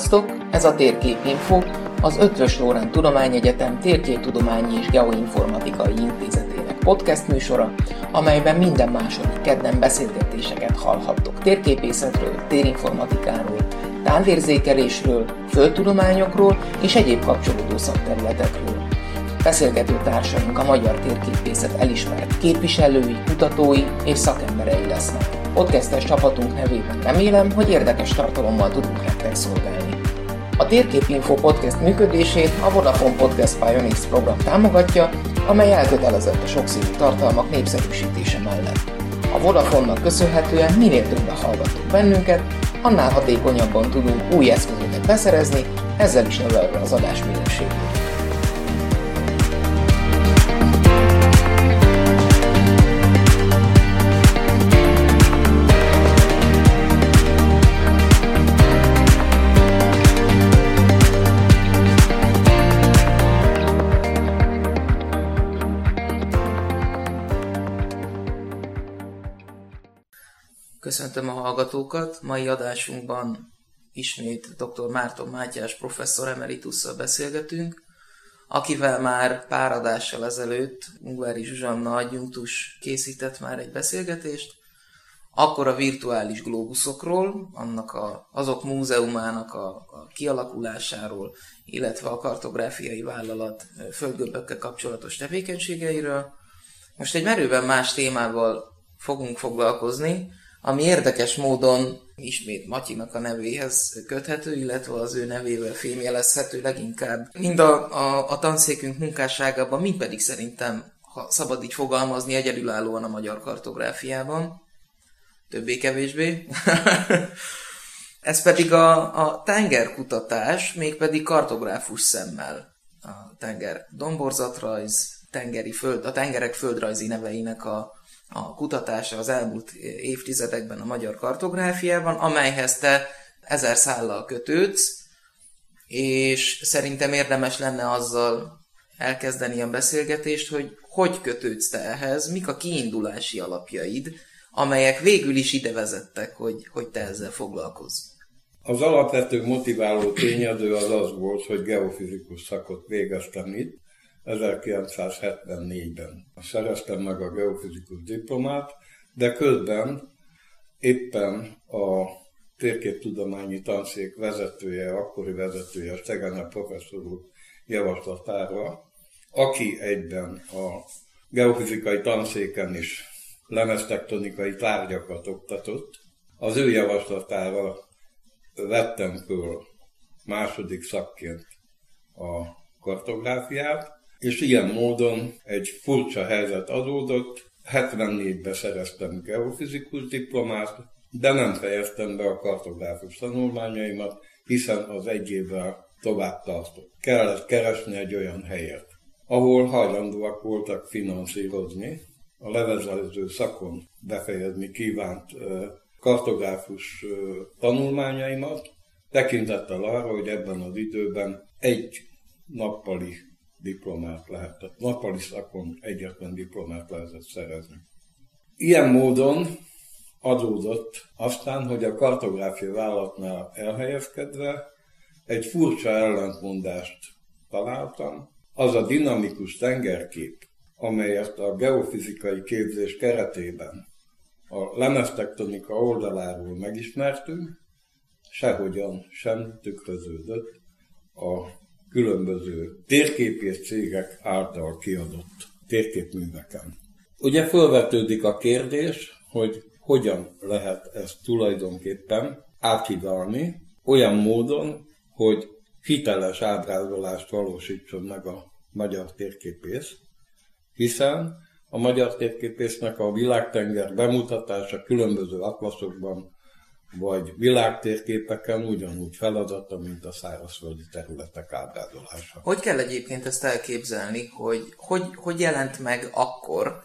Sziasztok! Ez a Térképinfo, az Ötvös Lórán Tudományegyetem Térképtudományi és Geoinformatikai Intézetének podcast műsora, amelyben minden második kedden beszélgetéseket hallhattok térképészetről, térinformatikáról, távérzékelésről, földtudományokról és egyéb kapcsolódó szakterületekről. Beszélgető társaink a magyar térképészet elismert képviselői, kutatói és szakemberei lesznek. Podcastes csapatunk nevében remélem, hogy érdekes tartalommal tudunk nektek szolgálni. A Térképinfo podcast működését a Vodafone Podcast Pioneers program támogatja, amely elkötelezett a sokszínű tartalmak népszerűsítése mellett. A Vodafone-nak köszönhetően minél többen hallgatunk bennünket, annál hatékonyabban tudunk új eszközöket beszerezni, ezzel is növelve az adás minőségét. Köszöntöm a hallgatókat. Mai adásunkban ismét dr. Márton Mátyás professzor emeritusszal beszélgetünk, akivel már pár adással ezelőtt Ungvári Zsuzsanna adjunktus készített már egy beszélgetést, akkor a virtuális globuszokról, annak a, azok múzeumának a, a kialakulásáról, illetve a kartográfiai vállalat földgöbbökkel kapcsolatos tevékenységeiről. Most egy merőben más témával fogunk foglalkozni, ami érdekes módon ismét Matyinak a nevéhez köthető, illetve az ő nevével fémjelezhető leginkább. Mind a, a, a tanszékünk munkásságában, mind pedig szerintem, ha szabad így fogalmazni, egyedülállóan a magyar kartográfiában. Többé-kevésbé. Ez pedig a, a tengerkutatás, mégpedig kartográfus szemmel. A tenger domborzatrajz, tengeri föld, a tengerek földrajzi neveinek a, a kutatása az elmúlt évtizedekben a magyar kartográfiában, amelyhez te ezer szállal kötődsz, és szerintem érdemes lenne azzal elkezdeni a beszélgetést, hogy hogy kötődsz te ehhez, mik a kiindulási alapjaid, amelyek végül is ide vezettek, hogy, hogy te ezzel foglalkozz. Az alapvető motiváló tényező az az volt, hogy geofizikus szakot végeztem itt, 1974-ben szereztem meg a geofizikus diplomát, de közben éppen a térképtudományi tanszék vezetője, akkori vezetője, Stegana professzor úr javaslatára, aki egyben a geofizikai tanszéken is lemeztektonikai tárgyakat oktatott, az ő javaslatára vettem föl második szakként a kartográfiát, és ilyen módon egy furcsa helyzet adódott. 74-ben szereztem geofizikus diplomát, de nem fejeztem be a kartográfus tanulmányaimat, hiszen az egy évvel tovább tartott. Kellett keresni egy olyan helyet, ahol hajlandóak voltak finanszírozni a levezelő szakon befejezni kívánt kartográfus tanulmányaimat, tekintettel arra, hogy ebben az időben egy nappali diplomát lehetett, nappali szakon egyetlen diplomát lehetett szerezni. Ilyen módon adódott aztán, hogy a kartográfia vállalatnál elhelyezkedve egy furcsa ellentmondást találtam. Az a dinamikus tengerkép, amelyet a geofizikai képzés keretében a lemeztektonika oldaláról megismertünk, sehogyan sem tükröződött a különböző térképész cégek által kiadott térképműveken. Ugye felvetődik a kérdés, hogy hogyan lehet ezt tulajdonképpen áthidalni olyan módon, hogy hiteles ábrázolást valósítson meg a magyar térképész, hiszen a magyar térképésznek a világtenger bemutatása különböző atlaszokban vagy világtérképeken ugyanúgy feladata, mint a szárazföldi területek ábrázolása. Hogy kell egyébként ezt elképzelni, hogy hogy, hogy jelent meg akkor,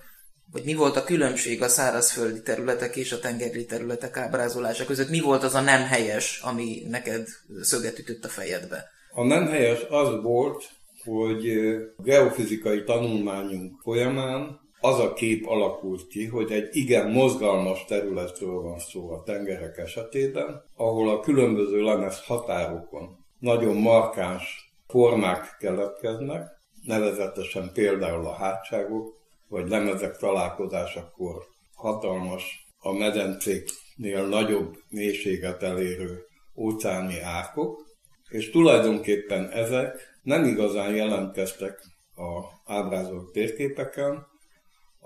vagy mi volt a különbség a szárazföldi területek és a tengeri területek ábrázolása között? Mi volt az a nem helyes, ami neked szöget ütött a fejedbe? A nem helyes az volt, hogy geofizikai tanulmányunk folyamán az a kép alakult ki, hogy egy igen mozgalmas területről van szó a tengerek esetében, ahol a különböző lemez határokon nagyon markáns formák keletkeznek, nevezetesen például a hátságok, vagy lemezek találkozásakor hatalmas, a medencéknél nagyobb mélységet elérő óceáni árkok, és tulajdonképpen ezek nem igazán jelentkeztek a ábrázolt térképeken,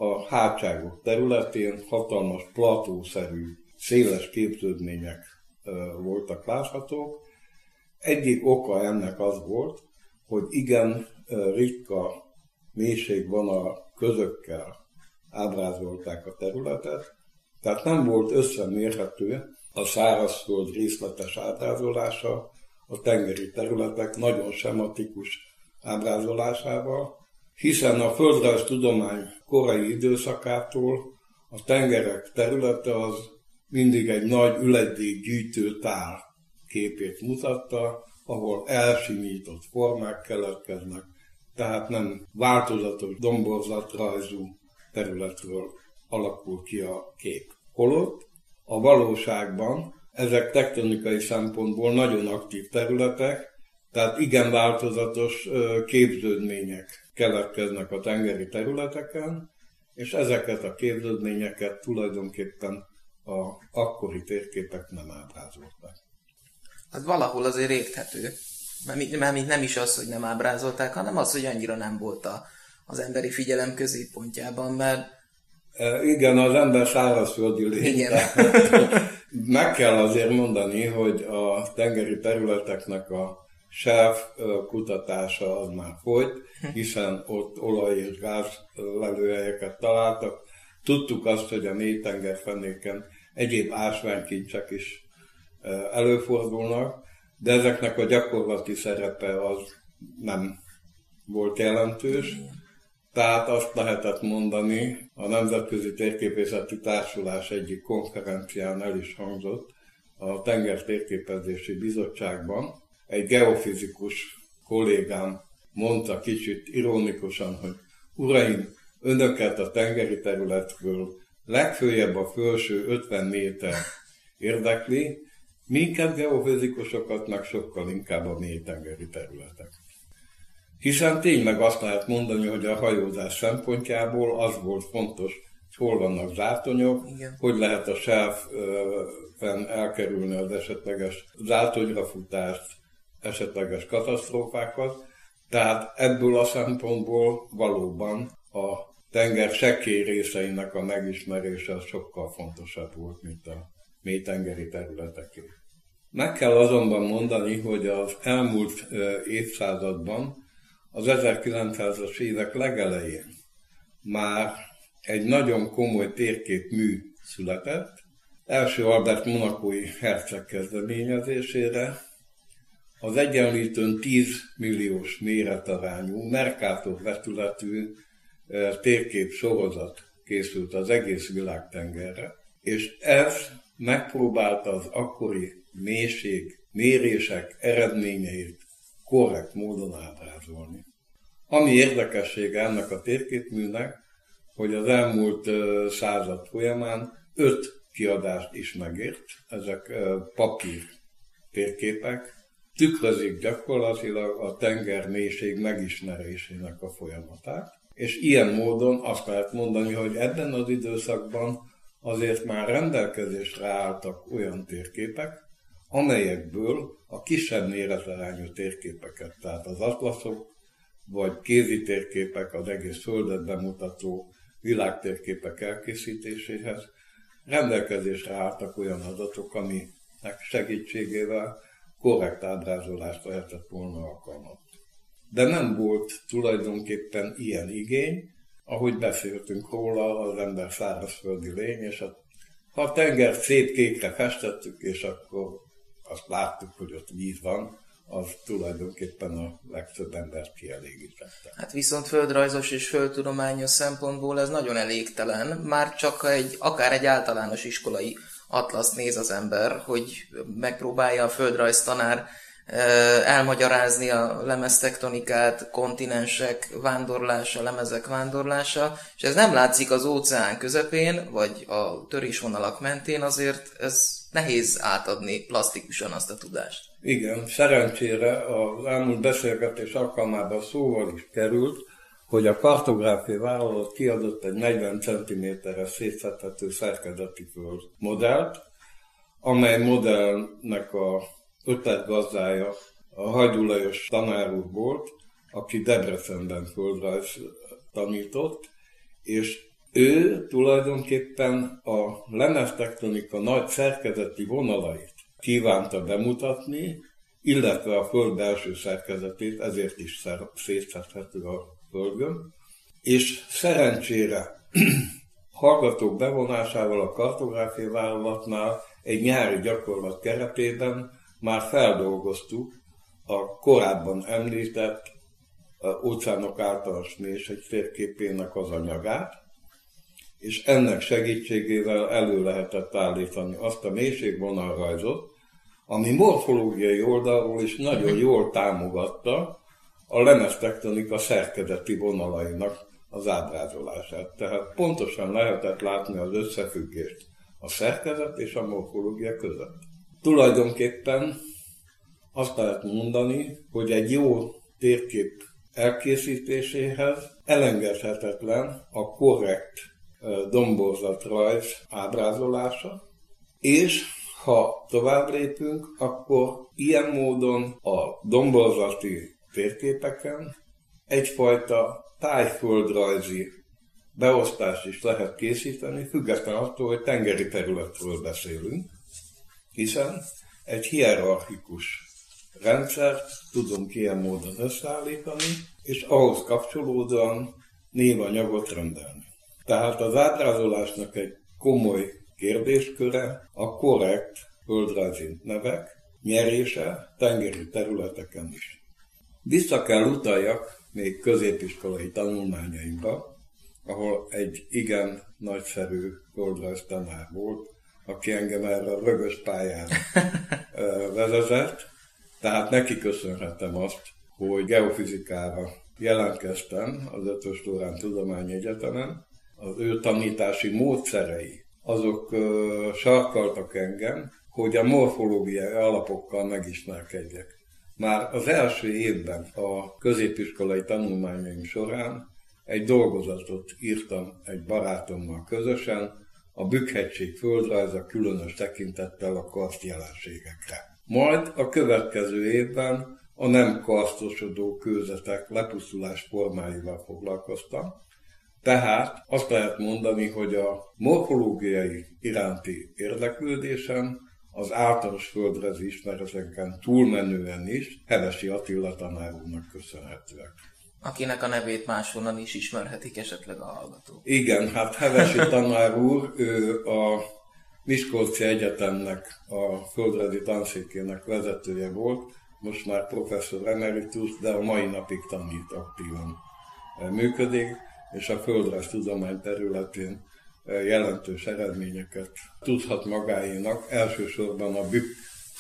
a hátságok területén hatalmas platószerű, széles képződmények voltak láthatók. Egyik oka ennek az volt, hogy igen ritka mélység van a közökkel ábrázolták a területet, tehát nem volt összemérhető a szárazföld részletes ábrázolása a tengeri területek nagyon sematikus ábrázolásával, hiszen a földrajz tudomány korai időszakától a tengerek területe az mindig egy nagy üledék gyűjtő tár képét mutatta, ahol elsimított formák keletkeznek, tehát nem változatos domborzatrajzú területről alakul ki a kép. Holott a valóságban ezek tektonikai szempontból nagyon aktív területek, tehát igen változatos képződmények keletkeznek a tengeri területeken, és ezeket a képződményeket tulajdonképpen a akkori térképek nem ábrázolták. Hát valahol azért érthető. Mert nem is az, hogy nem ábrázolták, hanem az, hogy annyira nem volt a, az emberi figyelem középpontjában, mert... E, igen, az ember szárazföldi lény. Igen. Meg kell azért mondani, hogy a tengeri területeknek a sáv kutatása az már folyt, hiszen ott olaj és gáz lelőhelyeket találtak. Tudtuk azt, hogy a mélytenger fenéken egyéb ásványkincsek is előfordulnak, de ezeknek a gyakorlati szerepe az nem volt jelentős. Tehát azt lehetett mondani, a Nemzetközi Térképészeti Társulás egyik konferencián el is hangzott, a Tenger Térképezési Bizottságban, egy geofizikus kollégám mondta kicsit ironikusan, hogy uraim, önöket a tengeri területről legfőjebb a felső 50 méter érdekli, minket geofizikusokat meg sokkal inkább a mélytengeri területek. Hiszen tényleg azt lehet mondani, hogy a hajózás szempontjából az volt fontos, hogy hol vannak zátonyok, Igen. hogy lehet a sávfen elkerülni az esetleges zátonyra futást, esetleges katasztrófákat, tehát ebből a szempontból valóban a tenger sekély részeinek a megismerése sokkal fontosabb volt, mint a mélytengeri területeké. Meg kell azonban mondani, hogy az elmúlt évszázadban, az 1900-as évek legelején már egy nagyon komoly térképmű született, első Albert Monakói herceg kezdeményezésére, az egyenlítőn 10 milliós méretarányú, Mercator vetületű térkép sorozat készült az egész világtengerre, és ez megpróbálta az akkori mélység, mérések eredményeit korrekt módon ábrázolni. Ami érdekessége ennek a térképműnek, hogy az elmúlt század folyamán öt kiadást is megért, ezek papír térképek, tükrözik gyakorlatilag a tenger mélység megismerésének a folyamatát, és ilyen módon azt lehet mondani, hogy ebben az időszakban azért már rendelkezésre álltak olyan térképek, amelyekből a kisebb méretarányú térképeket, tehát az atlaszok, vagy kézi térképek, az egész földet bemutató világtérképek elkészítéséhez rendelkezésre álltak olyan adatok, aminek segítségével korrekt ábrázolást lehetett volna alkalmazni. De nem volt tulajdonképpen ilyen igény, ahogy beszéltünk róla, az ember szárazföldi lény, és a, ha a tenger szép kékre festettük, és akkor azt láttuk, hogy ott víz van, az tulajdonképpen a legtöbb embert kielégítette. Hát viszont földrajzos és földtudományos szempontból ez nagyon elégtelen, már csak egy, akár egy általános iskolai atlaszt néz az ember, hogy megpróbálja a földrajztanár elmagyarázni a lemeztektonikát, kontinensek vándorlása, lemezek vándorlása, és ez nem látszik az óceán közepén, vagy a törésvonalak mentén, azért ez nehéz átadni plastikusan azt a tudást. Igen, szerencsére az elmúlt beszélgetés alkalmában szóval is került, hogy a kartográfia vállalat kiadott egy 40 cm-es szétszedhető szerkezeti föld modellt, amely modellnek a ötletgazdája a Hajdú Lajos tanár úr volt, aki Debrecenben földrajz tanított, és ő tulajdonképpen a lemeztektonika nagy szerkezeti vonalait kívánta bemutatni, illetve a föld belső szerkezetét, ezért is szétszedhető a földön, és szerencsére hallgatók bevonásával a kartográfia vállalatnál egy nyári gyakorlat keretében már feldolgoztuk a korábban említett óceánok általános egy térképének az anyagát, és ennek segítségével elő lehetett állítani azt a mélységvonalrajzot, ami morfológiai oldalról is nagyon jól támogatta a lemeztektonika szerkezeti vonalainak az ábrázolását. Tehát pontosan lehetett látni az összefüggést a szerkezet és a morfológia között. Tulajdonképpen azt lehet mondani, hogy egy jó térkép elkészítéséhez elengedhetetlen a korrekt domborzatrajz ábrázolása, és ha tovább lépünk, akkor ilyen módon a domborzati térképeken egyfajta tájföldrajzi beosztást is lehet készíteni, függetlenül attól, hogy tengeri területről beszélünk, hiszen egy hierarchikus rendszert tudunk ilyen módon összeállítani, és ahhoz kapcsolódóan névanyagot rendelni. Tehát az ábrázolásnak egy komoly kérdésköre a korrekt földrajzi nevek nyerése tengeri területeken is. Vissza kell utaljak még középiskolai tanulmányaimra, ahol egy igen nagyszerű földrajz tanár volt, aki engem erre a rögös pályára vezetett. Tehát neki köszönhetem azt, hogy geofizikára jelentkeztem az Ötös Lórán Tudományegyetemen. Az ő tanítási módszerei, azok sarkaltak engem, hogy a morfológiai alapokkal megismerkedjek. Már az első évben a középiskolai tanulmányaim során egy dolgozatot írtam egy barátommal közösen, a Bükkhegység földrajza különös tekintettel a karszt jelenségekre. Majd a következő évben a nem karsztosodó kőzetek lepusztulás formáival foglalkoztam, tehát azt lehet mondani, hogy a morfológiai iránti érdeklődésem az általános földrajzi ismereteken túlmenően is Hevesi Attila tanár úrnak köszönhetőek akinek a nevét máshonnan is ismerhetik esetleg a hallgató. Igen, hát Hevesi tanár úr, ő a Miskolci Egyetemnek a földrajzi tanszékének vezetője volt, most már professzor emeritus, de a mai napig tanít aktívan működik, és a földrajz tudomány területén jelentős eredményeket tudhat magáénak, elsősorban a Bükk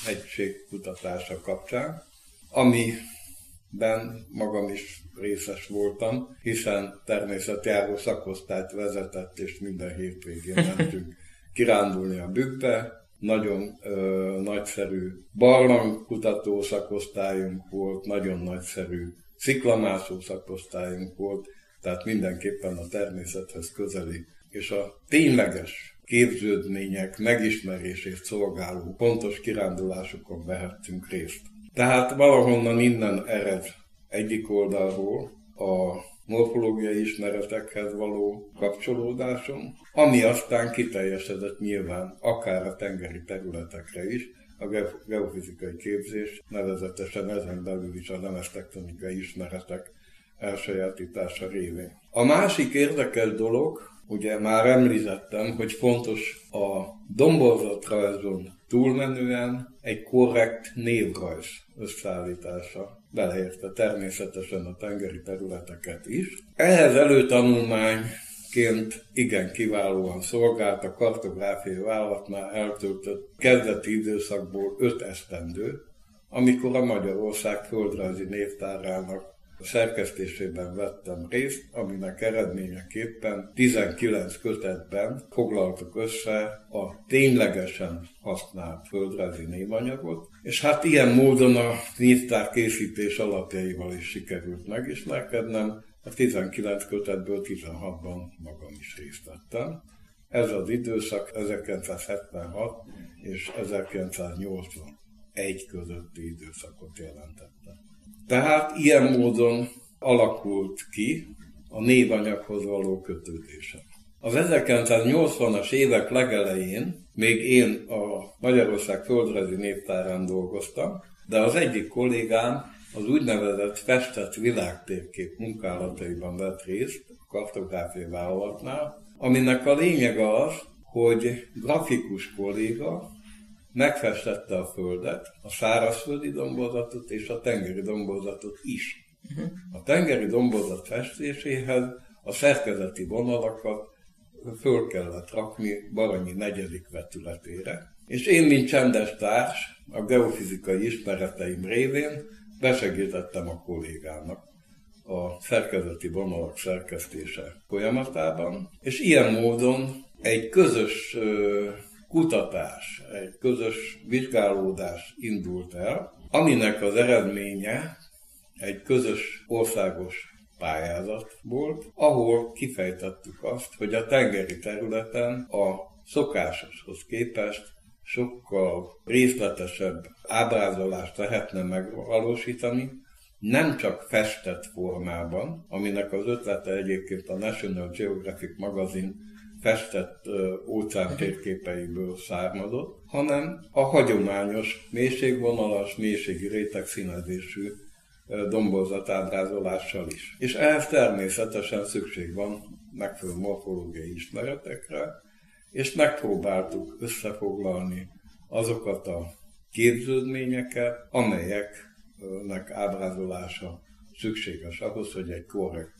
egység kutatása kapcsán, amiben magam is részes voltam, hiszen természetjáró szakosztályt vezetett, és minden hétvégén mentünk kirándulni a bükkbe. Nagyon ö, nagyszerű barlangkutató szakosztályunk volt, nagyon nagyszerű sziklamászó szakosztályunk volt, tehát mindenképpen a természethez közeli és a tényleges képződmények megismerését szolgáló pontos kirándulásokon vehettünk részt. Tehát valahonnan innen ered egyik oldalról a morfológiai ismeretekhez való kapcsolódásom, ami aztán kiteljesedett nyilván akár a tengeri területekre is, a geofizikai képzés, nevezetesen ezen belül is a lemeztektonikai ismeretek elsajátítása révén. A másik érdekes dolog, ugye már említettem, hogy fontos a domborzatrajzon túlmenően egy korrekt névrajz összeállítása beleértve természetesen a tengeri területeket is. Ehhez előtanulmányként igen kiválóan szolgált a kartográfiai vállalatnál eltöltött kezdeti időszakból öt esztendő, amikor a Magyarország földrajzi névtárának szerkesztésében vettem részt, aminek eredményeképpen 19 kötetben foglaltuk össze a ténylegesen használt földrajzi névanyagot, és hát ilyen módon a névtár készítés alapjaival is sikerült megismerkednem, a 19 kötetből 16-ban magam is részt vettem. Ez az időszak 1976 és 1981 közötti időszakot jelentette. Tehát ilyen módon alakult ki a névanyaghoz való kötődése. Az 1980-as évek legelején még én a Magyarország földrajzi névtárán dolgoztam, de az egyik kollégám az úgynevezett festett világtérkép munkálataiban vett részt a kartográfiai vállalatnál, aminek a lényege az, hogy grafikus kolléga megfestette a földet, a szárazföldi dombozatot és a tengeri dombozatot is. Uh-huh. A tengeri dombozat festéséhez a szerkezeti vonalakat föl kellett rakni Baranyi negyedik vetületére. És én, mint csendes társ, a geofizikai ismereteim révén besegítettem a kollégának a szerkezeti vonalak szerkesztése folyamatában, és ilyen módon egy közös kutatás, egy közös vizsgálódás indult el, aminek az eredménye egy közös országos pályázat volt, ahol kifejtettük azt, hogy a tengeri területen a szokásoshoz képest sokkal részletesebb ábrázolást lehetne megvalósítani, nem csak festett formában, aminek az ötlete egyébként a National Geographic magazin festett óceán térképeiből származott, hanem a hagyományos mélységvonalas, mélységi réteg színezésű dombozatábrázolással is. És ehhez természetesen szükség van megfelelő morfológiai ismeretekre, és megpróbáltuk összefoglalni azokat a képződményeket, amelyeknek ábrázolása szükséges ahhoz, hogy egy korrekt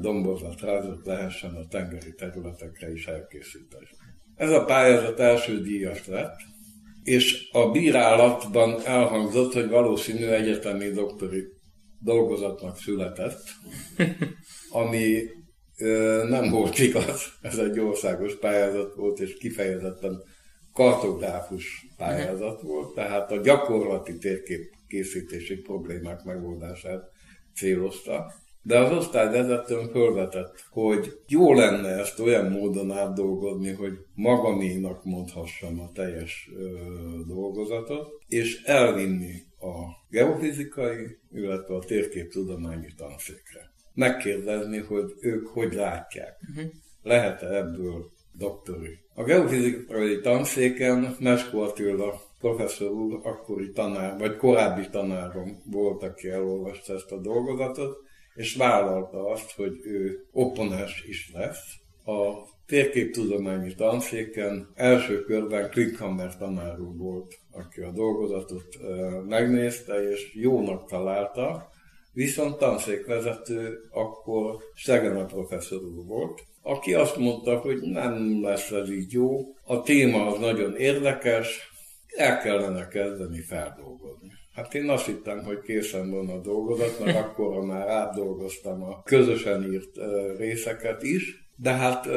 dombozat rajzot lehessen a tengeri területekre is elkészíteni. Ez a pályázat első díjas lett, és a bírálatban elhangzott, hogy valószínű egyetemi doktori dolgozatnak született, ami ö, nem volt igaz. Ez egy országos pályázat volt, és kifejezetten kartográfus pályázat volt, tehát a gyakorlati térkép készítési problémák megoldását célozta. De az osztályvezetőm fölvetett, hogy jó lenne ezt olyan módon átdolgozni, hogy magaménak mondhassam a teljes ö, dolgozatot, és elvinni a geofizikai, illetve a térképtudományi tanszékre. Megkérdezni, hogy ők hogy látják. Uh-huh. Lehet-e ebből doktori? A geofizikai tanszéken Meskó Attila professzor úr, akkori tanár, vagy korábbi tanárom volt, aki elolvasta ezt a dolgozatot, és vállalta azt, hogy ő opponás is lesz. A térképtudományi tanszéken első körben Klinkhammer tanár úr volt, aki a dolgozatot megnézte, és jónak találta, viszont tanszékvezető akkor Szegene professzor úr volt, aki azt mondta, hogy nem lesz ez így jó, a téma az nagyon érdekes, el kellene kezdeni feldolgozni. Hát én azt hittem, hogy készen van a dolgozat, mert akkor már átdolgoztam a közösen írt részeket is, de hát uh,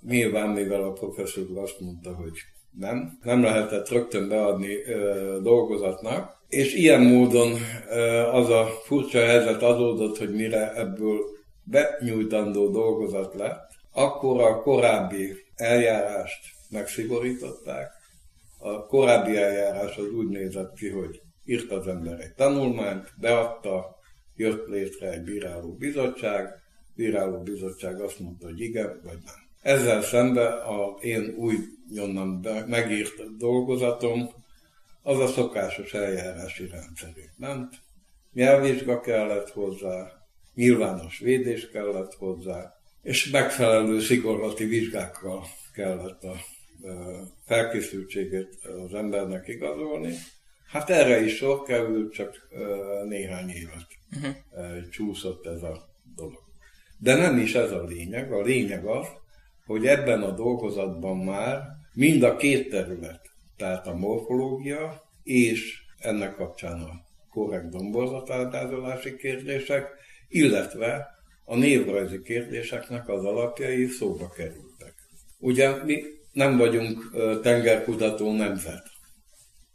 nyilván mivel a professzor azt mondta, hogy nem, nem lehetett rögtön beadni dolgozatnak, és ilyen módon az a furcsa helyzet adódott, hogy mire ebből benyújtandó dolgozat lett, akkor a korábbi eljárást megszigorították. A korábbi eljárás az úgy nézett ki, hogy írt az ember egy tanulmányt, beadta, jött létre egy bíráló bizottság, bíráló bizottság azt mondta, hogy igen, vagy nem. Ezzel szemben a én új nyonnan megírt dolgozatom az a szokásos eljárási rendszerét ment. Nyelvvizsga kellett hozzá, nyilvános védés kellett hozzá, és megfelelő szigorlati vizsgákkal kellett a felkészültségét az embernek igazolni. Hát erre is sor került, csak néhány évet uh-huh. csúszott ez a dolog. De nem is ez a lényeg. A lényeg az, hogy ebben a dolgozatban már mind a két terület, tehát a morfológia és ennek kapcsán a korrekt domborzatábrázolási kérdések, illetve a névrajzi kérdéseknek az alapjai szóba kerültek. Ugye mi nem vagyunk tengerkutató nemzet.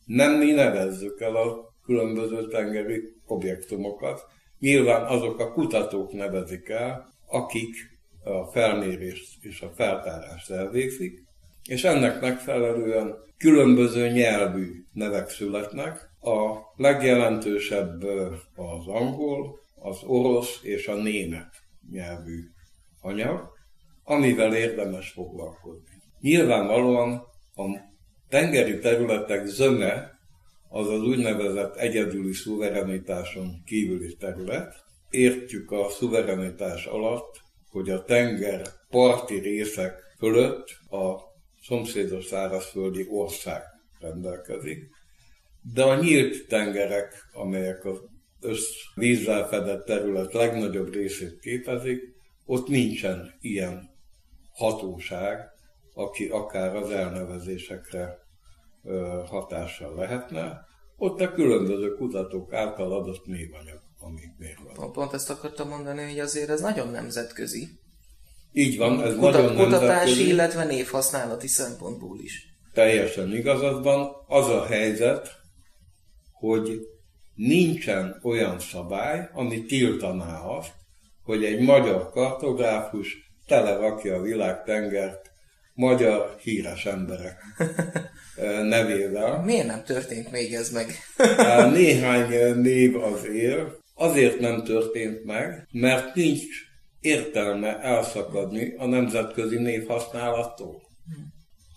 Nem mi nevezzük el a különböző tengeri objektumokat. Nyilván azok a kutatók nevezik el, akik a felmérést és a feltárást elvégzik, és ennek megfelelően különböző nyelvű nevek születnek. A legjelentősebb az angol, az orosz és a német nyelvű anyag, amivel érdemes foglalkozni. Nyilvánvalóan a tengeri területek zöme az az úgynevezett egyedüli szuverenitáson kívüli terület. Értjük a szuverenitás alatt, hogy a tenger parti részek fölött a szomszédos szárazföldi ország rendelkezik, de a nyílt tengerek, amelyek az összvízzel fedett terület legnagyobb részét képezik, ott nincsen ilyen hatóság, aki akár az elnevezésekre hatással lehetne. Ott a különböző kutatók által adott névanyag, ami van. Pont ezt akartam mondani, hogy azért ez nagyon nemzetközi. Így van, ez Kutat, nagyon Kutatási, nemzetközi. illetve névhasználati szempontból is. Teljesen igazad van. Az a helyzet, hogy nincsen olyan szabály, ami tiltaná azt, hogy egy magyar kartográfus telerakja a világtengert magyar híres emberek nevével. Miért nem történt még ez meg? Néhány név az él. Azért nem történt meg, mert nincs értelme elszakadni a nemzetközi névhasználattól.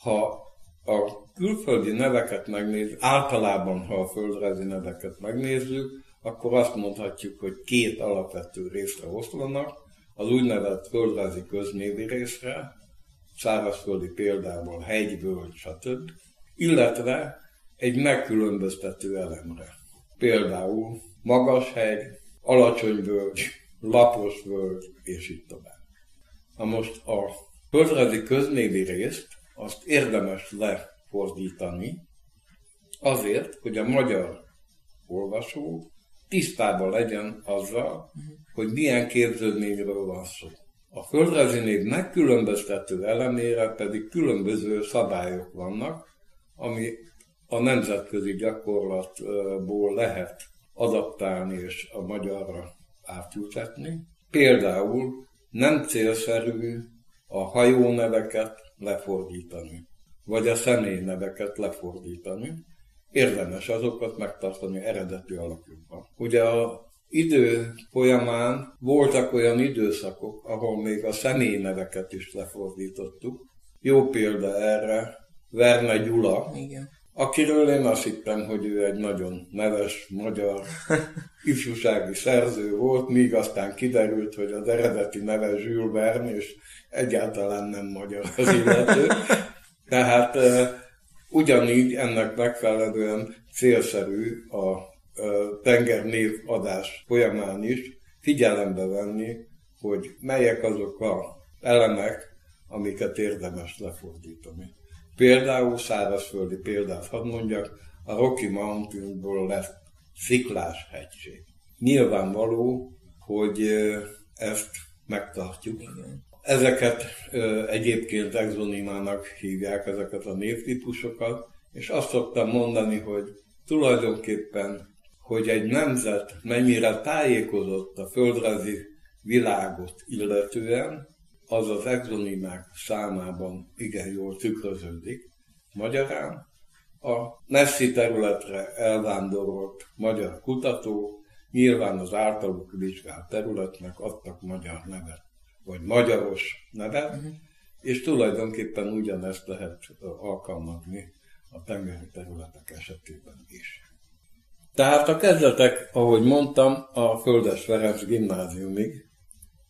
Ha a külföldi neveket megnézzük, általában ha a földrajzi neveket megnézzük, akkor azt mondhatjuk, hogy két alapvető részre oszlanak, az úgynevezett földrajzi köznévi részre, szárazföldi példából hegy, völgy, stb., illetve egy megkülönböztető elemre. Például magas hegy, alacsony völgy, lapos völgy, és így tovább. Na most a földrajzi köznévi részt azt érdemes lefordítani, azért, hogy a magyar olvasó tisztában legyen azzal, hogy milyen képződményről van szó. A földrajzi név megkülönböztető elemére pedig különböző szabályok vannak, ami a nemzetközi gyakorlatból lehet adaptálni és a magyarra átültetni. Például nem célszerű a hajóneveket lefordítani, vagy a személyneveket lefordítani. Érdemes azokat megtartani eredeti alakjukban. Ugye a idő folyamán voltak olyan időszakok, ahol még a személyneveket is lefordítottuk. Jó példa erre Verne Gyula, Igen. akiről én azt hittem, hogy ő egy nagyon neves magyar ifjúsági szerző volt, míg aztán kiderült, hogy az eredeti neve Jules Verne, és egyáltalán nem magyar az illető. Tehát ugyanígy ennek megfelelően célszerű a tengernév adás folyamán is figyelembe venni, hogy melyek azok a elemek, amiket érdemes lefordítani. Például szárazföldi példát hadd mondjak, a Rocky Mountainból lett sziklás hegység. Nyilvánvaló, hogy ezt megtartjuk. Igen. Ezeket egyébként exonimának hívják, ezeket a névtípusokat, és azt szoktam mondani, hogy tulajdonképpen, hogy egy nemzet mennyire tájékozott a földrajzi világot illetően, az az exonimák számában igen jól tükröződik. Magyarán a messzi területre elvándorolt magyar kutatók nyilván az általuk vizsgált területnek adtak magyar nevet, vagy magyaros nevet, uh-huh. és tulajdonképpen ugyanezt lehet alkalmazni a tengeri területek esetében is. Tehát a kezdetek, ahogy mondtam, a Földes Ferenc gimnáziumig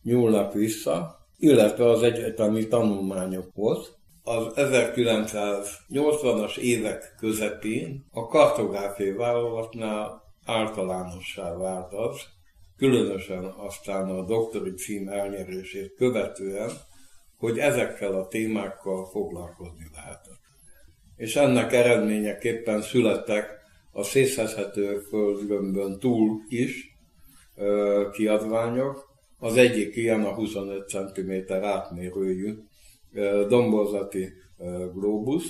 nyúlnak vissza, illetve az egyetemi tanulmányokhoz. Az 1980-as évek közepén a kartográfiai vállalatnál általánossá vált az, különösen aztán a doktori cím elnyerését követően, hogy ezekkel a témákkal foglalkozni lehetett. És ennek eredményeképpen születtek a szétszedhető földgömbön túl is kiadványok. Az egyik ilyen a 25 cm átmérőjű domborzati globus,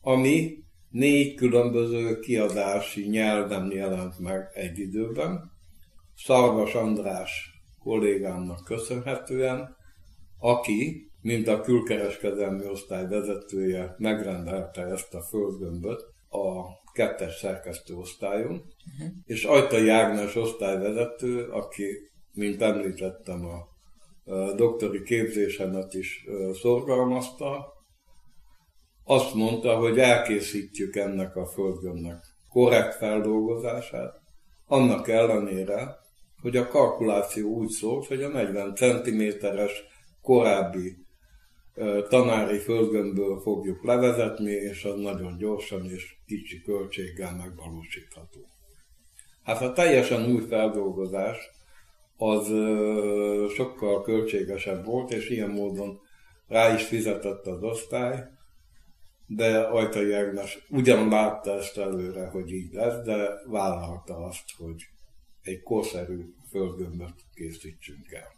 ami négy különböző kiadási nyelven jelent meg egy időben. Szarvas András kollégámnak köszönhetően, aki, mint a külkereskedelmi osztály vezetője, megrendelte ezt a földgömböt a kettes szerkesztő osztályon, uh-huh. és Ajtai Ágnes osztályvezető, aki, mint említettem, a, a doktori képzésemet is szorgalmazta, azt mondta, hogy elkészítjük ennek a földgömbnek korrekt feldolgozását, annak ellenére, hogy a kalkuláció úgy szólt, hogy a 40 cm-es korábbi tanári földgömbből fogjuk levezetni, és az nagyon gyorsan és kicsi költséggel megvalósítható. Hát a teljesen új feldolgozás az sokkal költségesebb volt, és ilyen módon rá is fizetett az osztály, de Ajtai Ágnes ugyan látta ezt előre, hogy így lesz, de vállalta azt, hogy egy korszerű földgömböt készítsünk el.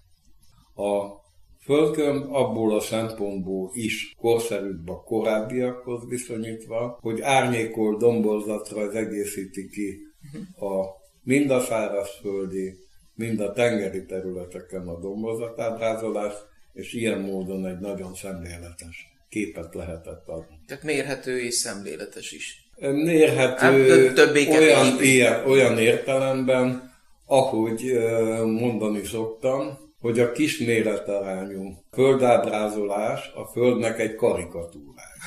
A földgömb abból a szempontból is korszerűbb a korábbiakhoz viszonyítva, hogy árnyékol domborzatra az egészíti ki a mind a szárazföldi, mind a tengeri területeken a domborzatábrázolás, és ilyen módon egy nagyon szemléletes képet lehetett adni. Tehát mérhető és szemléletes is. Mérhető hát, olyan, ilyen, olyan értelemben, ahogy mondani szoktam, hogy a kis méretarányú földábrázolás a földnek egy karikatúrája.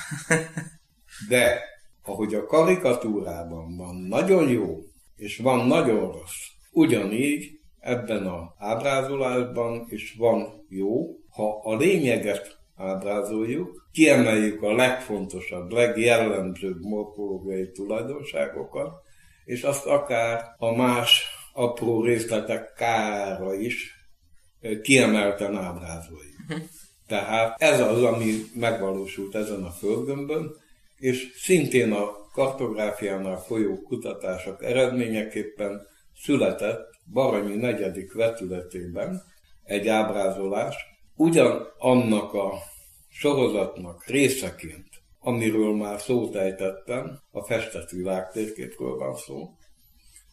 De ahogy a karikatúrában van nagyon jó, és van nagyon rossz, ugyanígy ebben az ábrázolásban is van jó, ha a lényeget ábrázoljuk, kiemeljük a legfontosabb, legjellemzőbb morfológiai tulajdonságokat, és azt akár a más apró részletek kára is kiemelten ábrázoljuk. Tehát ez az, ami megvalósult ezen a földgömbön, és szintén a kartográfiánál folyó kutatások eredményeképpen született Baranyi negyedik vetületében egy ábrázolás, ugyan annak a sorozatnak részeként, amiről már szót ejtettem, a festett világtérképről van szó.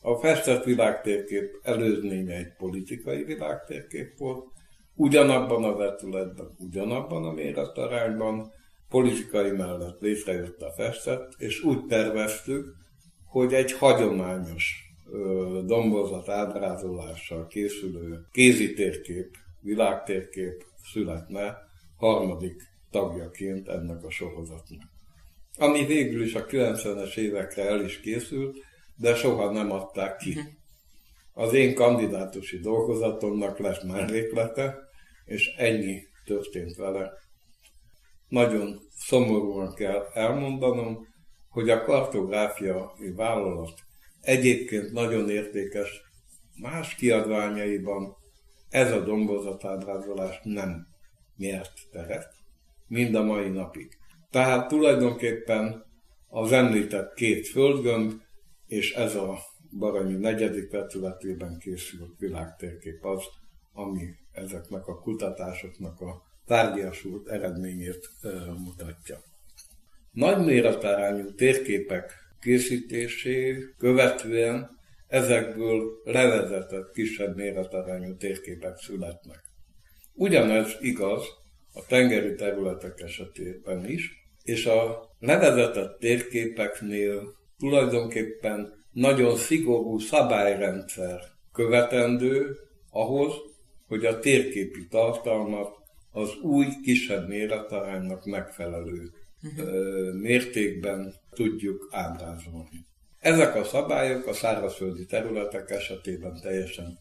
A festett világtérkép előzménye egy politikai világtérkép volt, ugyanabban a vetületben, ugyanabban a méretarányban, politikai mellett létrejött a festett, és úgy terveztük, hogy egy hagyományos dombozat ábrázolással készülő kézitérkép, világtérkép születne harmadik tagjaként ennek a sorozatnak. Ami végül is a 90-es évekre el is készült, de soha nem adták ki. Mhm. Az én kandidátusi dolgozatomnak lesz melléklete, és ennyi történt vele. Nagyon szomorúan kell elmondanom, hogy a kartográfiai vállalat egyébként nagyon értékes más kiadványaiban ez a dombozatábrázolás nem nyert teret, mind a mai napig. Tehát tulajdonképpen az említett két földgömb és ez a Baranyi negyedik vetületében készült világtérkép az, ami ezeknek a kutatásoknak a tárgyasult eredményét mutatja. Nagy méretárányú térképek készítésé követően ezekből levezetett kisebb méretarányú térképek születnek. Ugyanez igaz a tengeri területek esetében is, és a levezetett térképeknél tulajdonképpen nagyon szigorú szabályrendszer követendő ahhoz, hogy a térképi tartalmat az új kisebb méretaránynak megfelelő uh-huh. mértékben tudjuk ábrázolni. Ezek a szabályok a szárazföldi területek esetében teljesen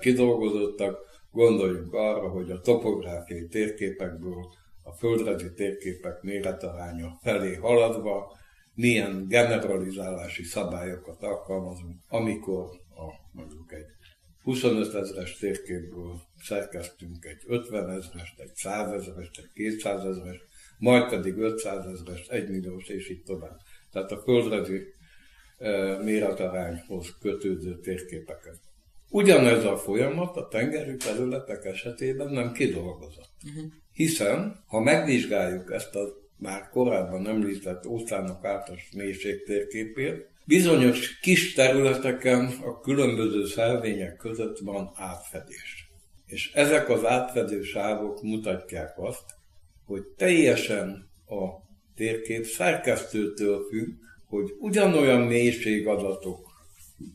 kidolgozottak. Gondoljunk arra, hogy a topográfiai térképekből a földrajzi térképek méretaránya felé haladva milyen generalizálási szabályokat alkalmazunk, amikor a, mondjuk egy 25 ezeres térképből szerkeztünk egy 50 ezerest, egy 100 ezerest, egy 200 ezerest, majd pedig 500 ezerest, 1 milliós, és így tovább. Tehát a földrajzi méretarányhoz kötődő térképeket. Ugyanez a folyamat a tengeri területek esetében nem kidolgozott. Uh-huh. Hiszen, ha megvizsgáljuk ezt a már korábban említett óceánok általános mélység térképét, bizonyos kis területeken a különböző szelvények között van átfedés. És ezek az átfedő sávok mutatják azt, hogy teljesen a térkép szerkesztőtől függ, hogy ugyanolyan mélységadatok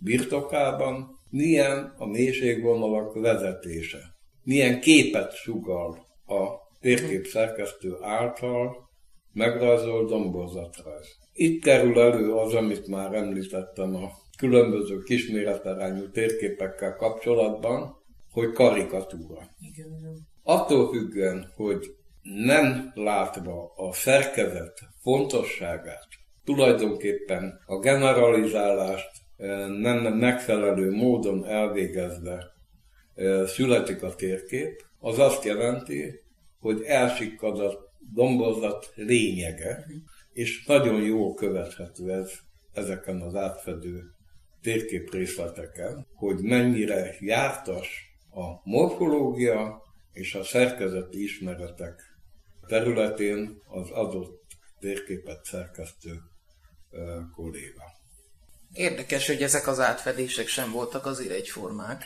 birtokában milyen a mélységvonalak vezetése, milyen képet sugal a térkép szerkesztő által megrajzolt domborzatrajz. Itt kerül elő az, amit már említettem a különböző kisméretarányú térképekkel kapcsolatban, hogy karikatúra. Igen. Attól függően, hogy nem látva a szerkezet fontosságát, tulajdonképpen a generalizálást eh, nem megfelelő módon elvégezve eh, születik a térkép, az azt jelenti, hogy elsikkad a dombozat lényege, és nagyon jól követhető ez ezeken az átfedő térképrészleteken, hogy mennyire jártas a morfológia és a szerkezeti ismeretek területén az adott térképet szerkesztő kolléga. Érdekes, hogy ezek az átfedések sem voltak azért egyformák.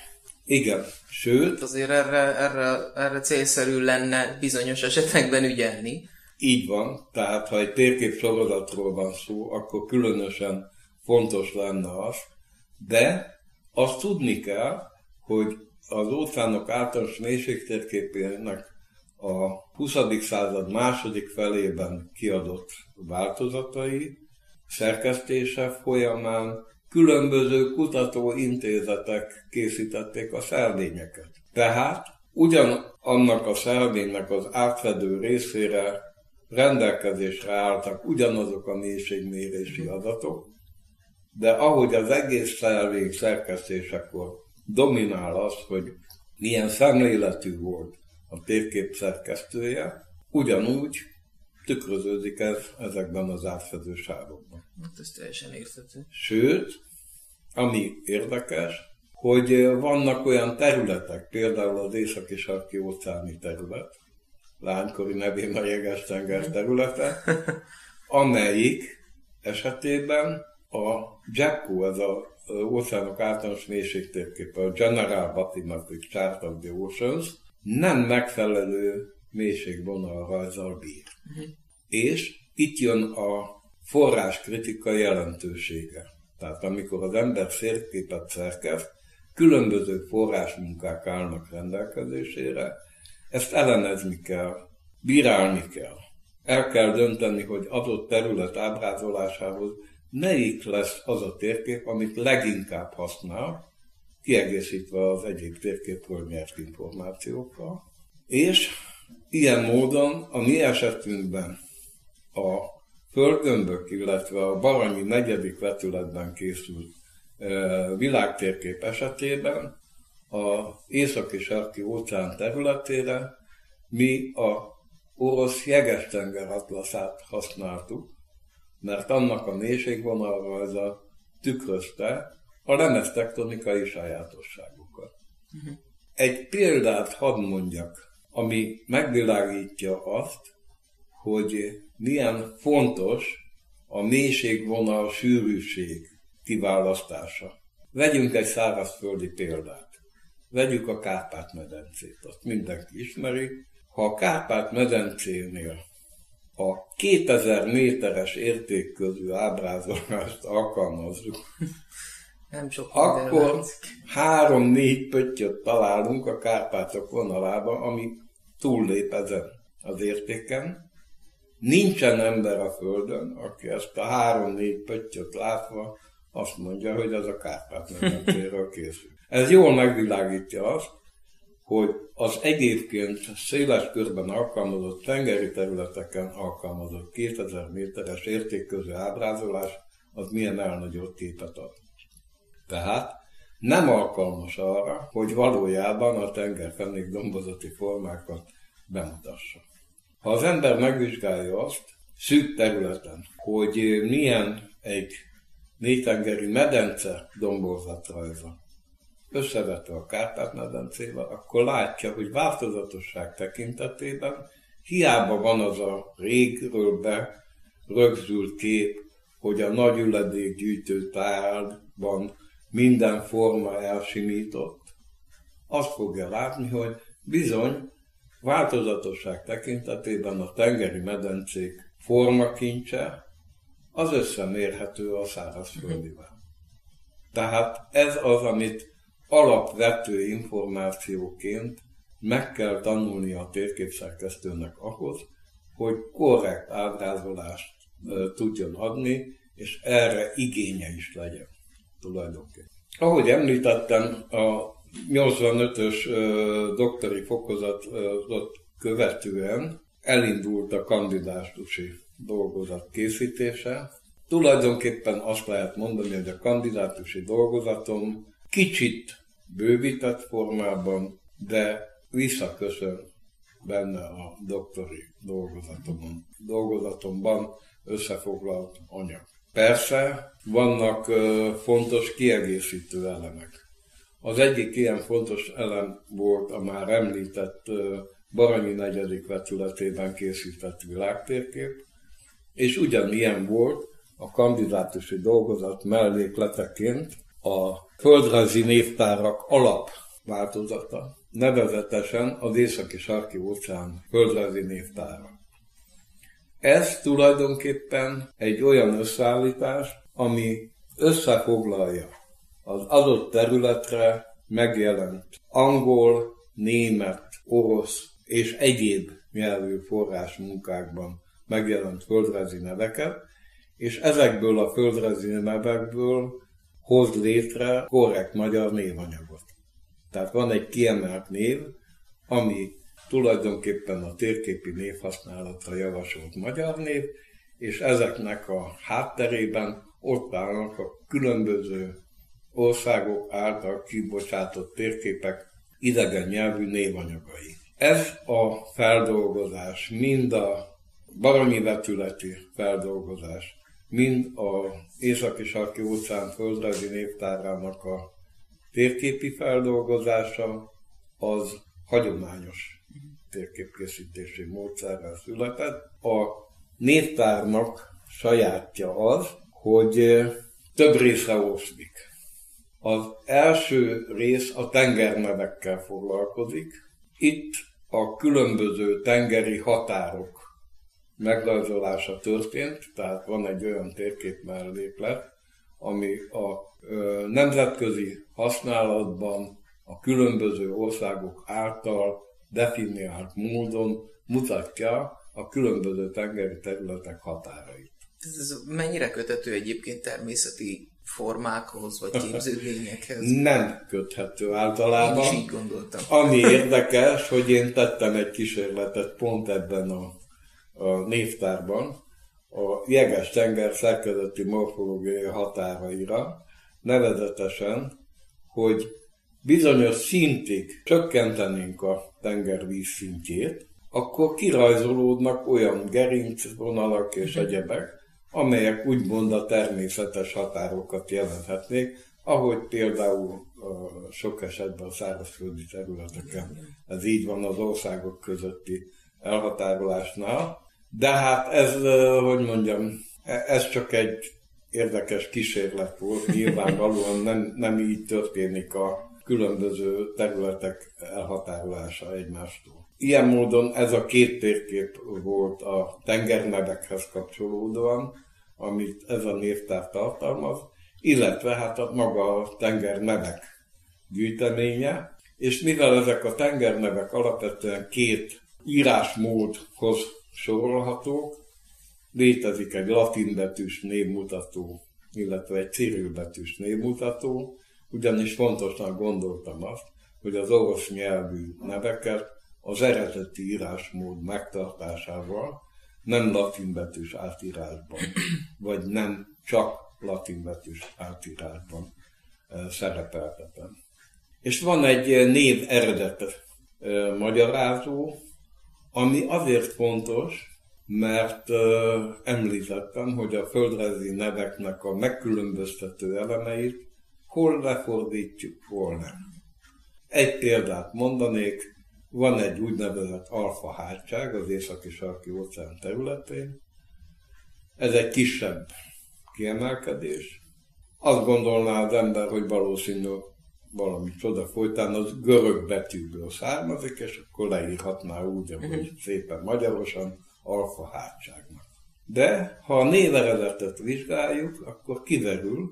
Igen, sőt... Azért erre, erre, erre célszerű lenne bizonyos esetekben ügyelni. Így van, tehát ha egy térkép sorozatról van szó, akkor különösen fontos lenne az, de azt tudni kell, hogy az óceánok általános mélységtérképének a 20. század második felében kiadott változatai szerkesztése folyamán különböző kutatóintézetek készítették a szelvényeket. Tehát ugyan annak a szelvénynek az átfedő részére rendelkezésre álltak ugyanazok a mélységmérési adatok, de ahogy az egész szelvény szerkesztésekor dominál az, hogy milyen szemléletű volt a térkép szerkesztője, ugyanúgy tükröződik ez ezekben az átfedő sávokban. Hát ez teljesen érthető. Sőt, ami érdekes, hogy vannak olyan területek, például az északi sarki óceáni terület, lánykori nevén a Jeges-tenger területe, amelyik esetében a JACO, ez a óceánok általános mélységtérképe, a General Mathematics Chart of the Oceans, nem megfelelő mélységvonalrajzzal bír. Uh-huh. És itt jön a forráskritika jelentősége. Tehát amikor az ember férképet szerkeszt, különböző forrásmunkák állnak rendelkezésére, ezt ellenezni kell, bírálni kell. El kell dönteni, hogy adott terület ábrázolásához melyik lesz az a térkép, amit leginkább használ, kiegészítve az egyéb térképről nyert információkkal. És ilyen módon a mi esetünkben a földgömbök, illetve a Baranyi negyedik vetületben készült világtérkép esetében a északi sarki óceán területére mi a orosz jeges-tenger atlaszát használtuk, mert annak a mélységvonalrajza tükrözte a lemeztektonikai sajátosságokat. Uh-huh. Egy példát hadd mondjak, ami megvilágítja azt, hogy milyen fontos a mélységvonal sűrűség kiválasztása. Vegyünk egy szárazföldi példát. Vegyük a Kárpát-medencét, azt mindenki ismeri. Ha a Kárpát-medencénél a 2000 méteres érték közül ábrázolást alkalmazzuk, nem sok akkor három-négy pöttyöt találunk a Kárpátok vonalában, ami túllép ezen az értéken, Nincsen ember a Földön, aki ezt a három-négy pöttyöt látva azt mondja, hogy ez a Kárpát-medencéről készül. Ez jól megvilágítja azt, hogy az egyébként széles körben alkalmazott tengeri területeken alkalmazott 2000 méteres értékközű ábrázolás az milyen elnagyolt képet ad. Tehát nem alkalmas arra, hogy valójában a tengerfenék dombozati formákat bemutassa. Ha az ember megvizsgálja azt szűk területen, hogy milyen egy négytengeri medence domborzatrajza összevetve a Kárpát-medencével, akkor látja, hogy változatosság tekintetében hiába van az a régről be rögzült kép, hogy a nagy üledékgyűjtő tárban minden forma elsimított, azt fogja látni, hogy bizony változatosság tekintetében a tengeri medencék formakincse az összemérhető a szárazföldivel. Tehát ez az, amit alapvető információként meg kell tanulni a térképszerkesztőnek ahhoz, hogy korrekt ábrázolást tudjon adni, és erre igénye is legyen tulajdonképpen. Ahogy említettem, a 85-ös doktori fokozatot követően elindult a kandidátusi dolgozat készítése. Tulajdonképpen azt lehet mondani, hogy a kandidátusi dolgozatom kicsit bővített formában, de visszaköszön benne a doktori dolgozatomon, dolgozatomban összefoglalt anyag. Persze vannak fontos kiegészítő elemek. Az egyik ilyen fontos elem volt a már említett Baranyi negyedik vetületében készített világtérkép, és ugyanilyen volt a kandidátusi dolgozat mellékleteként a földrajzi névtárak alapváltozata, nevezetesen az északi sarki óceán földrajzi névtára. Ez tulajdonképpen egy olyan összeállítás, ami összefoglalja az adott területre megjelent angol, német, orosz és egyéb nyelvű forrás munkákban megjelent földrajzi neveket, és ezekből a földrajzi nevekből hoz létre korrekt magyar névanyagot. Tehát van egy kiemelt név, ami tulajdonképpen a térképi névhasználatra javasolt magyar név, és ezeknek a hátterében ott állnak a különböző országok által kibocsátott térképek idegen nyelvű névanyagai. Ez a feldolgozás, mind a baranyi vetületi feldolgozás, mind a északi sarki óceán földrajzi névtárának a térképi feldolgozása az hagyományos térképkészítési módszerrel született. A névtárnak sajátja az, hogy több részre oszlik. Az első rész a tengernevekkel foglalkozik. Itt a különböző tengeri határok megrajzolása történt, tehát van egy olyan térkép melléklet, ami a nemzetközi használatban a különböző országok által definiált módon mutatja a különböző tengeri területek határait. Ez mennyire kötető egyébként természeti formákhoz, vagy képződményekhez? Nem köthető általában. Én is így gondoltam. Ami érdekes, hogy én tettem egy kísérletet pont ebben a a névtárban a jeges tenger szerkezeti morfológiai határaira, nevezetesen, hogy bizonyos szintig csökkentenénk a tengervíz szintjét, akkor kirajzolódnak olyan gerincvonalak és mhm. egyebek, amelyek úgymond a természetes határokat jelenthetnék, ahogy például sok esetben a szárazföldi területeken. Ez így van az országok közötti elhatárolásnál. De hát ez, hogy mondjam, e, ez csak egy érdekes kísérlet volt. Nyilvánvalóan nem, nem így történik a különböző területek elhatárolása egymástól. Ilyen módon ez a két térkép volt a tengernevekhez kapcsolódóan, amit ez a névtár tartalmaz, illetve hát a maga a tengernevek gyűjteménye, és mivel ezek a tengernevek alapvetően két írásmódhoz sorolhatók. Létezik egy latinbetűs névmutató, illetve egy cirilbetűs névmutató, ugyanis fontosnak gondoltam azt, hogy az orosz nyelvű neveket az eredeti írásmód megtartásával nem latinbetűs átírásban, vagy nem csak latinbetűs átírásban eh, szerepeltetem. És van egy név eredet eh, magyarázó, ami azért fontos, mert uh, említettem, hogy a földrajzi neveknek a megkülönböztető elemeit hol lefordítjuk, hol nem. Egy példát mondanék, van egy úgynevezett alfa hátság az északi sarki óceán területén. Ez egy kisebb kiemelkedés. Azt gondolná az ember, hogy valószínű valami csoda folytán az görög betűből származik, és akkor leírhatná úgy, hogy uh-huh. szépen magyarosan alfa hátságnak. De ha a néveredetet vizsgáljuk, akkor kiderül,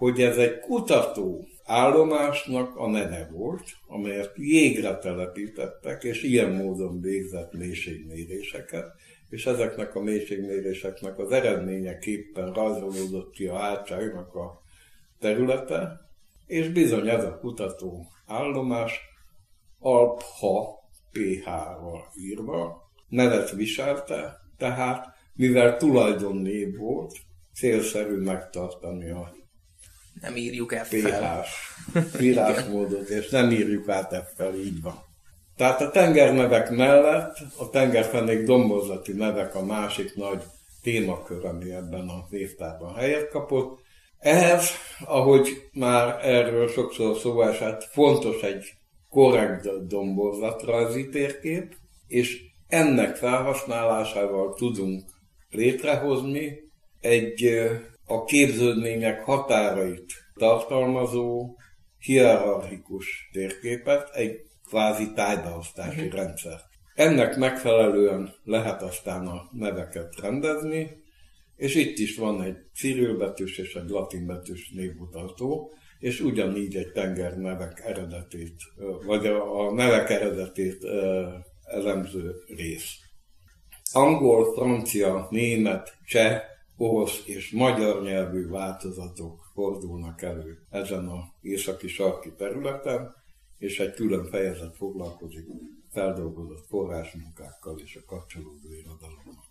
hogy ez egy kutató állomásnak a neve volt, amelyet jégre telepítettek, és ilyen módon végzett mélységméréseket, és ezeknek a mélységméréseknek az eredményeképpen rajzolódott ki a hátságnak a területe, és bizony ez a kutató állomás Alpha PH-val írva nevet viselte, tehát mivel tulajdonnév volt, célszerű megtartani a nem írjuk F fel. írásmódot, és nem írjuk át F így van. Tehát a tengernevek mellett a tengerfenék dombozati nevek a másik nagy témakör, ami ebben a névtárban helyet kapott. Ehhez, ahogy már erről sokszor szó esett, fontos egy korrekt dombozatrajzi ítérkép, és ennek felhasználásával tudunk létrehozni egy a képződmények határait tartalmazó hierarchikus térképet, egy kvázi tájbeosztási uh-huh. rendszer. Ennek megfelelően lehet aztán a neveket rendezni, és itt is van egy cirilbetűs és egy latinbetűs névmutató, és ugyanígy egy tenger nevek eredetét, vagy a nevek eredetét elemző rész. Angol, francia, német, cseh, orosz és magyar nyelvű változatok fordulnak elő ezen a északi sarki területen, és egy külön fejezet foglalkozik feldolgozott forrásmunkákkal és a kapcsolódó irodalommal.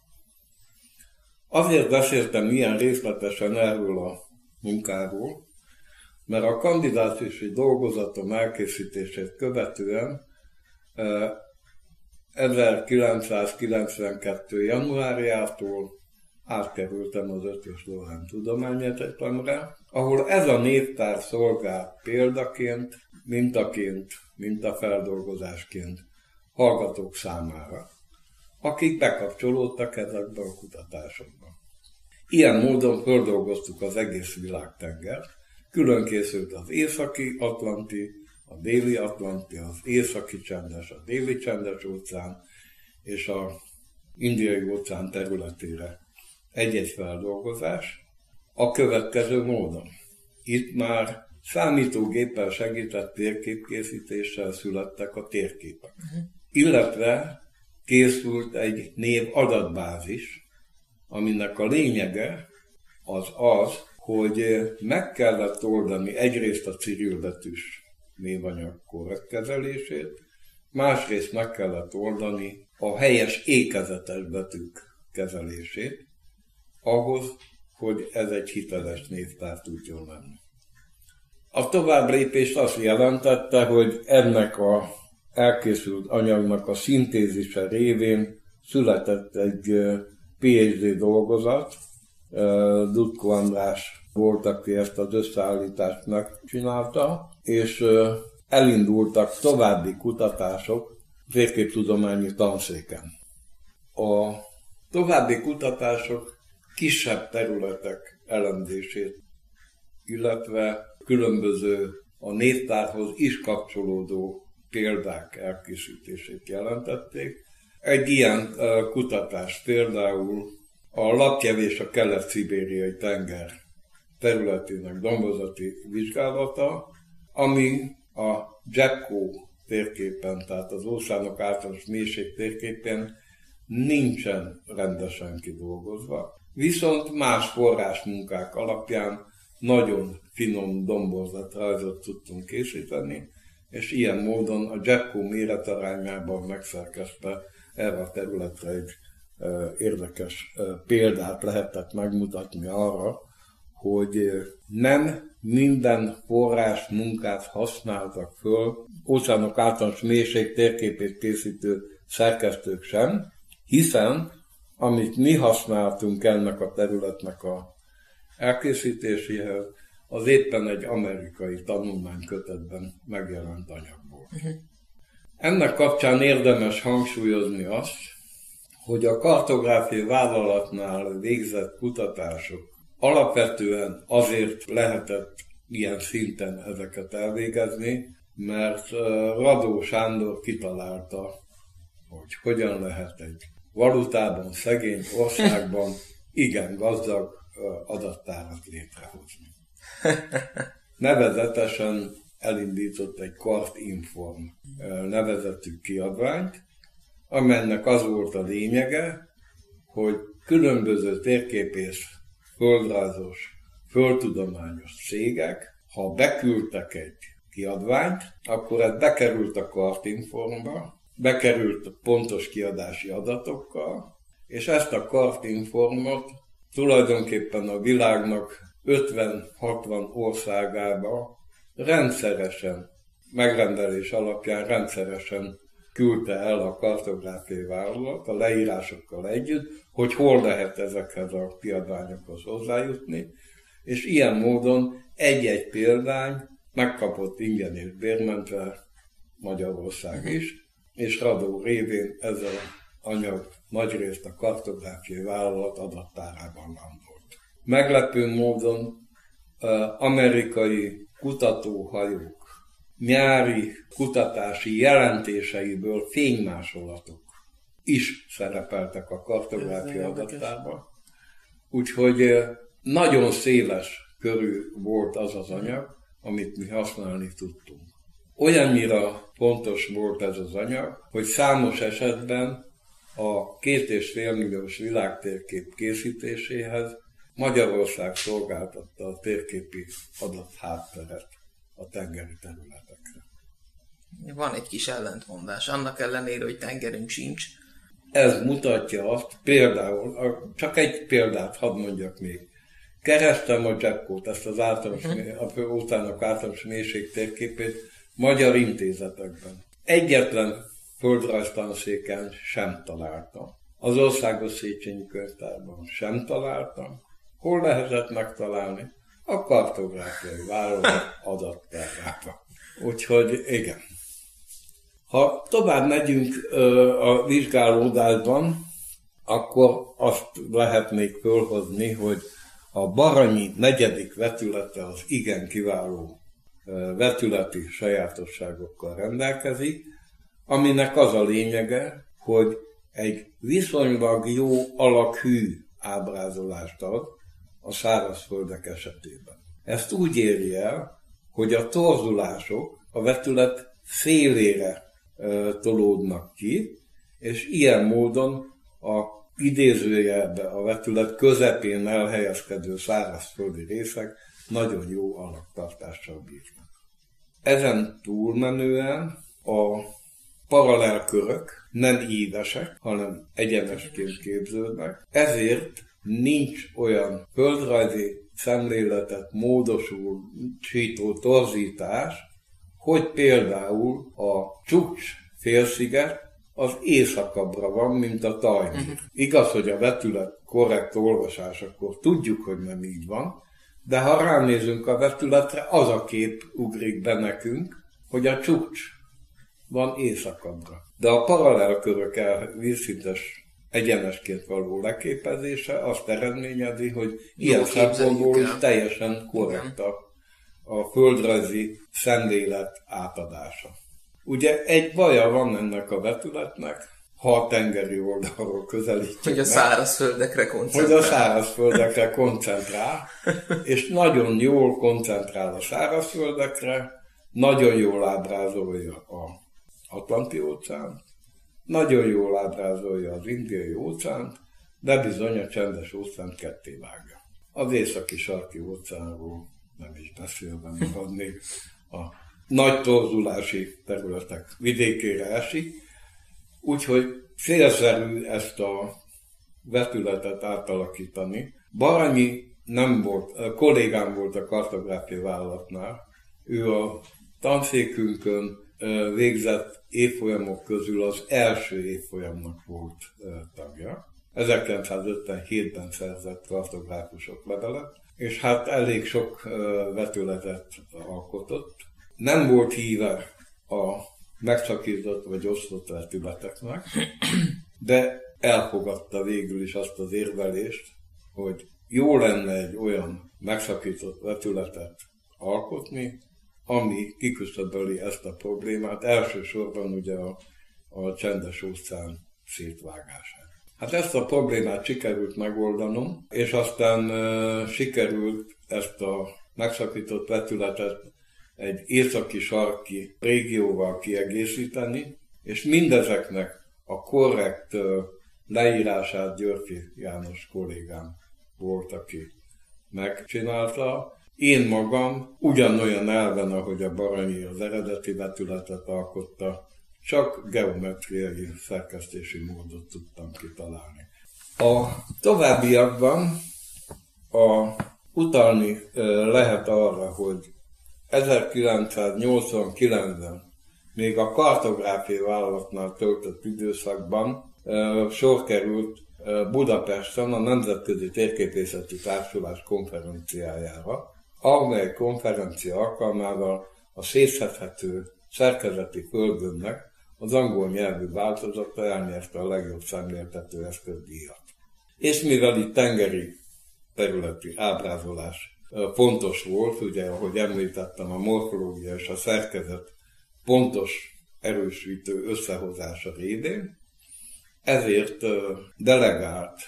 Azért beszéltem ilyen részletesen erről a munkáról, mert a kandidátusi dolgozatom elkészítését követően 1992. januárjától átkerültem az Ötös Lorán Tudományegyetemre, ahol ez a névtár szolgál példaként, mintaként, mintafeldolgozásként hallgatók számára, akik bekapcsolódtak ezekbe a kutatásokba. Ilyen módon földolgoztuk az egész világtengert, külön készült az északi Atlanti, a déli Atlanti, az északi csendes, a déli csendes óceán és a indiai óceán területére egy-egy feldolgozás a következő módon. Itt már számítógéppel segített térképkészítéssel születtek a térképek. Uh-huh. Illetve készült egy név adatbázis, aminek a lényege az az, hogy meg kellett oldani egyrészt a cirilbetűs névanyag korrekt kezelését, másrészt meg kellett oldani a helyes ékezetes betűk kezelését, ahhoz, hogy ez egy hiteles névtár tudjon lenni. A tovább lépés azt jelentette, hogy ennek a elkészült anyagnak a szintézise révén született egy PhD dolgozat, Dutko András volt, aki ezt az összeállítást megcsinálta, és elindultak további kutatások térképtudományi tanszéken. A további kutatások kisebb területek elemzését, illetve különböző a névtárhoz is kapcsolódó példák elkészítését jelentették. Egy ilyen kutatás például a Lapjev és a kelet-szibériai tenger területének dombozati vizsgálata, ami a Jacko térképen, tehát az óceánok általános mélység térképen nincsen rendesen kidolgozva. Viszont más forrásmunkák alapján nagyon finom domborzatrajzot tudtunk készíteni, és ilyen módon a Jacko méretarányában megszerkesztve erre a területre egy érdekes példát lehetett megmutatni arra, hogy nem minden forrás munkát használtak föl, óceánok általános mélység térképét készítő szerkesztők sem, hiszen amit mi használtunk ennek a területnek a elkészítéséhez, az éppen egy amerikai tanulmánykötetben megjelent anyag volt. Uh-huh. Ennek kapcsán érdemes hangsúlyozni azt, hogy a kartográfiai vállalatnál végzett kutatások alapvetően azért lehetett ilyen szinten ezeket elvégezni, mert Radó Sándor kitalálta, hogy hogyan lehet egy valutában szegény országban igen gazdag adattárat létrehozni. Nevezetesen elindított egy Kart Inform nevezetű kiadványt, amelynek az volt a lényege, hogy különböző térképész, földrajzos, földtudományos cégek, ha beküldtek egy kiadványt, akkor ez bekerült a Kartinformba, bekerült pontos kiadási adatokkal, és ezt a Kartinformot tulajdonképpen a világnak 50-60 országába rendszeresen, megrendelés alapján rendszeresen küldte el a kartográfiai vállalat a leírásokkal együtt, hogy hol lehet ezekhez a kiadványokhoz hozzájutni, és ilyen módon egy-egy példány megkapott ingyen és bérmentve Magyarország is, és Radó révén ez az anyag nagyrészt a kartográfiai vállalat adattárában landolt. Meglepő módon amerikai kutatóhajók nyári kutatási jelentéseiből fénymásolatok is szerepeltek a kartográfia adattárban. Úgyhogy nagyon széles körű volt az az anyag, amit mi használni tudtunk. Olyannyira fontos volt ez az anyag, hogy számos esetben a két és fél milliós világtérkép készítéséhez Magyarország szolgáltatta a térképi adat hátteret a tengeri területekre. Van egy kis ellentmondás, annak ellenére, hogy tengerünk sincs. Ez mutatja azt, például, csak egy példát hadd mondjak még. Kerestem a Jackot, ezt az általános, uh-huh. a utának általános mélység térképét magyar intézetekben. Egyetlen földrajztanszéken sem találtam. Az Országos Széchenyi Könyvtárban sem találtam. Hol lehetett megtalálni? A kartográfiai vállalat adattárában. Úgyhogy igen. Ha tovább megyünk a vizsgálódásban, akkor azt lehet még fölhozni, hogy a Baranyi negyedik vetülete az igen kiváló vetületi sajátosságokkal rendelkezik, aminek az a lényege, hogy egy viszonylag jó alakhű ábrázolást ad a szárazföldek esetében. Ezt úgy éri el, hogy a torzulások a vetület szélére e, tolódnak ki, és ilyen módon a idézőjelbe a vetület közepén elhelyezkedő szárazföldi részek nagyon jó alaktartással bírnak. Ezen túlmenően a paralelkörök nem ívesek, hanem egyenesként képződnek, ezért nincs olyan földrajzi szemléletet módosító torzítás, hogy például a Csúcs félsziget az északabbra van, mint a Tajnyi. Uh-huh. Igaz, hogy a vetület korrekt olvasásakor tudjuk, hogy nem így van, de ha ránézünk a vetületre, az a kép ugrik be nekünk, hogy a csúcs van északabbra. De a paralelkörök el vízszintes egyenesként való leképezése azt eredményezi, hogy ilyen szempontból is teljesen korrekt a, a földrajzi szemlélet átadása. Ugye egy baja van ennek a vetületnek, ha a tengeri oldalról közelítjük Hogy a szárazföldekre koncentrál. Hogy a szárazföldekre koncentrál, és nagyon jól koncentrál a szárazföldekre, nagyon jól ábrázolja a Atlanti óceánt, nagyon jól ábrázolja az Indiai óceánt, de bizony a csendes óceánt ketté vágja. Az északi sarki óceánról nem is beszélve, még a nagy torzulási területek vidékére esik, úgyhogy célszerű ezt a vetületet átalakítani. Baranyi nem volt, kollégám volt a kartográfia vállalatnál, ő a tanszékünkön végzett évfolyamok közül az első évfolyamnak volt tagja. 1957-ben szerzett kartográfusok levelet, és hát elég sok vetületet alkotott. Nem volt híve a megszakított vagy osztott vetületeknek, de elfogadta végül is azt az érvelést, hogy jó lenne egy olyan megszakított vetületet alkotni, ami kiküszöböli ezt a problémát, elsősorban ugye a, a csendes óceán szétvágását. Hát ezt a problémát sikerült megoldanom, és aztán uh, sikerült ezt a megszakított vetületet egy északi-sarki régióval kiegészíteni, és mindezeknek a korrekt leírását Györfi János kollégám volt, aki megcsinálta. Én magam ugyanolyan elven, ahogy a Baranyi az eredeti vetületet alkotta, csak geometriai szerkesztési módot tudtam kitalálni. A továbbiakban a, utalni lehet arra, hogy 1989-ben még a kartográfiai vállalatnál töltött időszakban sor került Budapesten a Nemzetközi Térképészeti Társulás konferenciájára, amely konferencia alkalmával a szétszedhető szerkezeti földönnek az angol nyelvű változata elnyerte a legjobb szemléltető eszközdíjat. És mivel itt tengeri területi ábrázolás fontos volt, ugye, ahogy említettem, a morfológia és a szerkezet pontos erősítő összehozása révén, ezért delegált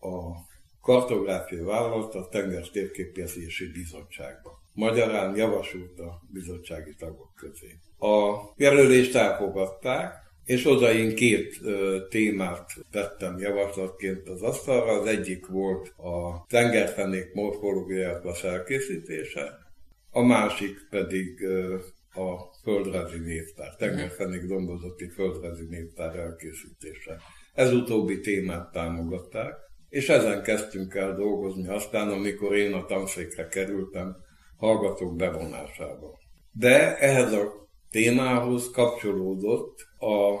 a kartográfiai vállalat a Tenger Térképészési Bizottságba. Magyarán javasolt a bizottsági tagok közé. A jelölést elfogadták, és oda én két témát tettem javaslatként az asztalra. Az egyik volt a tengerfenék morfológiájának elkészítése, a másik pedig a földrajzi névtár, tengerfenék dombozati földrajzi névtár elkészítése. Ez utóbbi témát támogatták, és ezen kezdtünk el dolgozni aztán, amikor én a tanszékre kerültem, hallgatók bevonásával. De ehhez a témához kapcsolódott a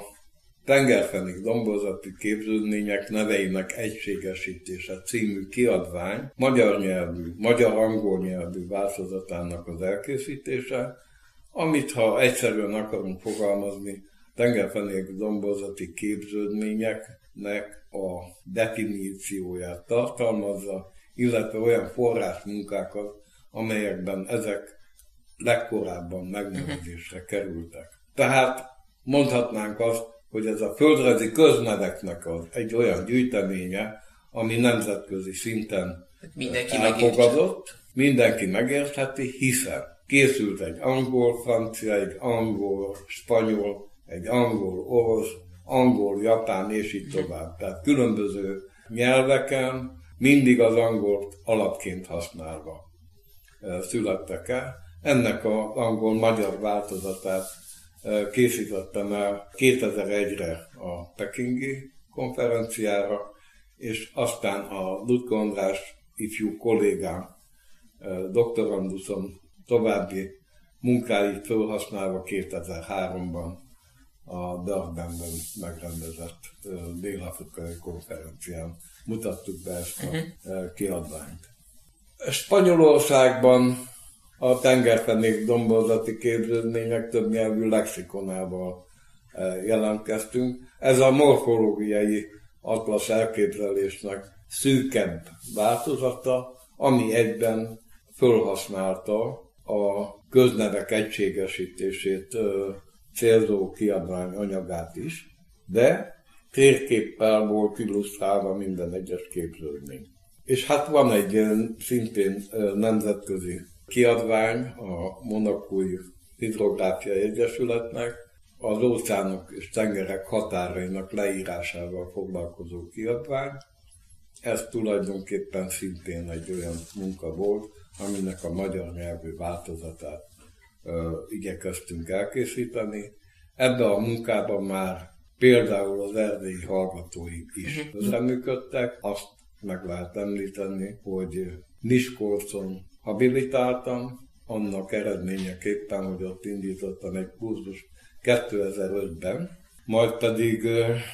tengerfenék dombozati képződmények neveinek egységesítése című kiadvány magyar nyelvű, magyar-angol nyelvű változatának az elkészítése, amit ha egyszerűen akarunk fogalmazni, tengerfenék dombozati képződményeknek a definícióját tartalmazza, illetve olyan forrásmunkákat, amelyekben ezek legkorábban megnevezésre kerültek. Tehát mondhatnánk azt, hogy ez a földrajzi közneveknek az egy olyan gyűjteménye, ami nemzetközi szinten mindenki elfogadott, mindenki megértheti, hiszen készült egy angol, francia, egy angol, spanyol, egy angol, orosz, angol, japán és így tovább. Tehát különböző nyelveken mindig az angolt alapként használva születtek el. Ennek az angol-magyar változatát készítettem el 2001-re a Pekingi konferenciára, és aztán a Ludko András ifjú kollégám, doktoranduszom további munkáit felhasználva 2003-ban a Durbanben megrendezett dél-afrikai konferencián mutattuk be ezt a uh-huh. kiadványt. Spanyolországban a tengerfenék dombozati képződmények több nyelvű lexikonával jelentkeztünk. Ez a morfológiai atlasz elképzelésnek szűkebb változata, ami egyben felhasználta a köznevek egységesítését célzó kiadvány anyagát is, de térképpel volt illusztrálva minden egyes képződmény. És hát van egy szintén nemzetközi kiadvány a Monakói Hidrográfiai Egyesületnek, az óceánok és tengerek határainak leírásával foglalkozó kiadvány. Ez tulajdonképpen szintén egy olyan munka volt, aminek a magyar nyelvű változatát igyekeztünk elkészíteni. Ebben a munkában már például az erdélyi hallgatóink is mhm. közreműködtek. Azt meg lehet említeni, hogy Miskolcon habilitáltam, annak eredményeképpen, hogy ott indítottam egy kurzus 2005-ben, majd pedig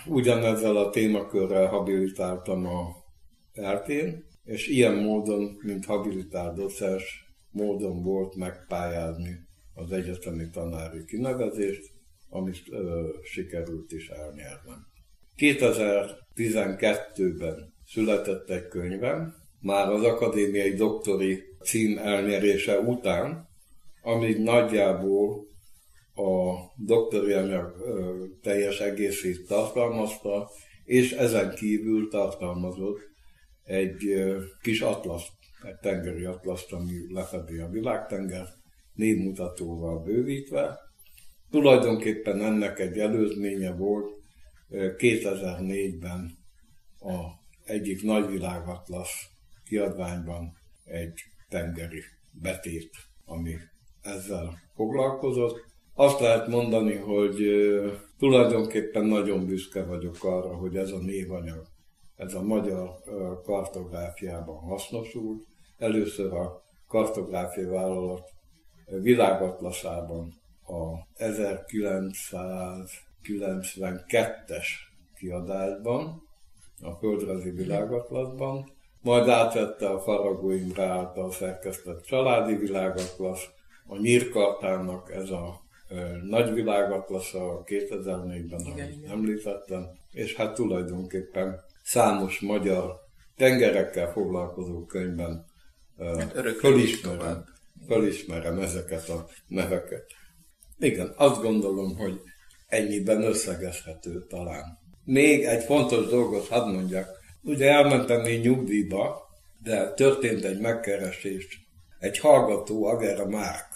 ugyanezzel a témakörrel habilitáltam a eltén, és ilyen módon, mint habilitált docens, módon volt megpályázni az egyetemi tanári kinevezést, amit ö, sikerült is elnyernem. 2012-ben született egy könyvem, már az akadémiai doktori cím elnyerése után, ami nagyjából a doktori anyag teljes egészét tartalmazta, és ezen kívül tartalmazott egy kis atlaszt, egy tengeri atlaszt, ami lefedi a világtenger, névmutatóval bővítve. Tulajdonképpen ennek egy előzménye volt 2004-ben a egyik nagyvilágatlasz kiadványban egy tengeri betét, ami ezzel foglalkozott. Azt lehet mondani, hogy tulajdonképpen nagyon büszke vagyok arra, hogy ez a névanyag, ez a magyar kartográfiában hasznosult. Először a kartográfia vállalat világatlaszában a 1992-es kiadásban, a Földrajzi Világatlaszban, majd átvette a Faragó Imre által szerkesztett Családi Világatlasz, a Nyírkartának ez a nagy világatlasz a 2004-ben, amit említettem, és hát tulajdonképpen számos magyar tengerekkel foglalkozó könyvben hát fölismerem, fölismerem ezeket a neveket. Igen, azt gondolom, hogy ennyiben összegezhető talán. Még egy fontos dolgot hadd mondjak. Ugye elmentem én nyugdíjba, de történt egy megkeresés. Egy hallgató, Agera Márk,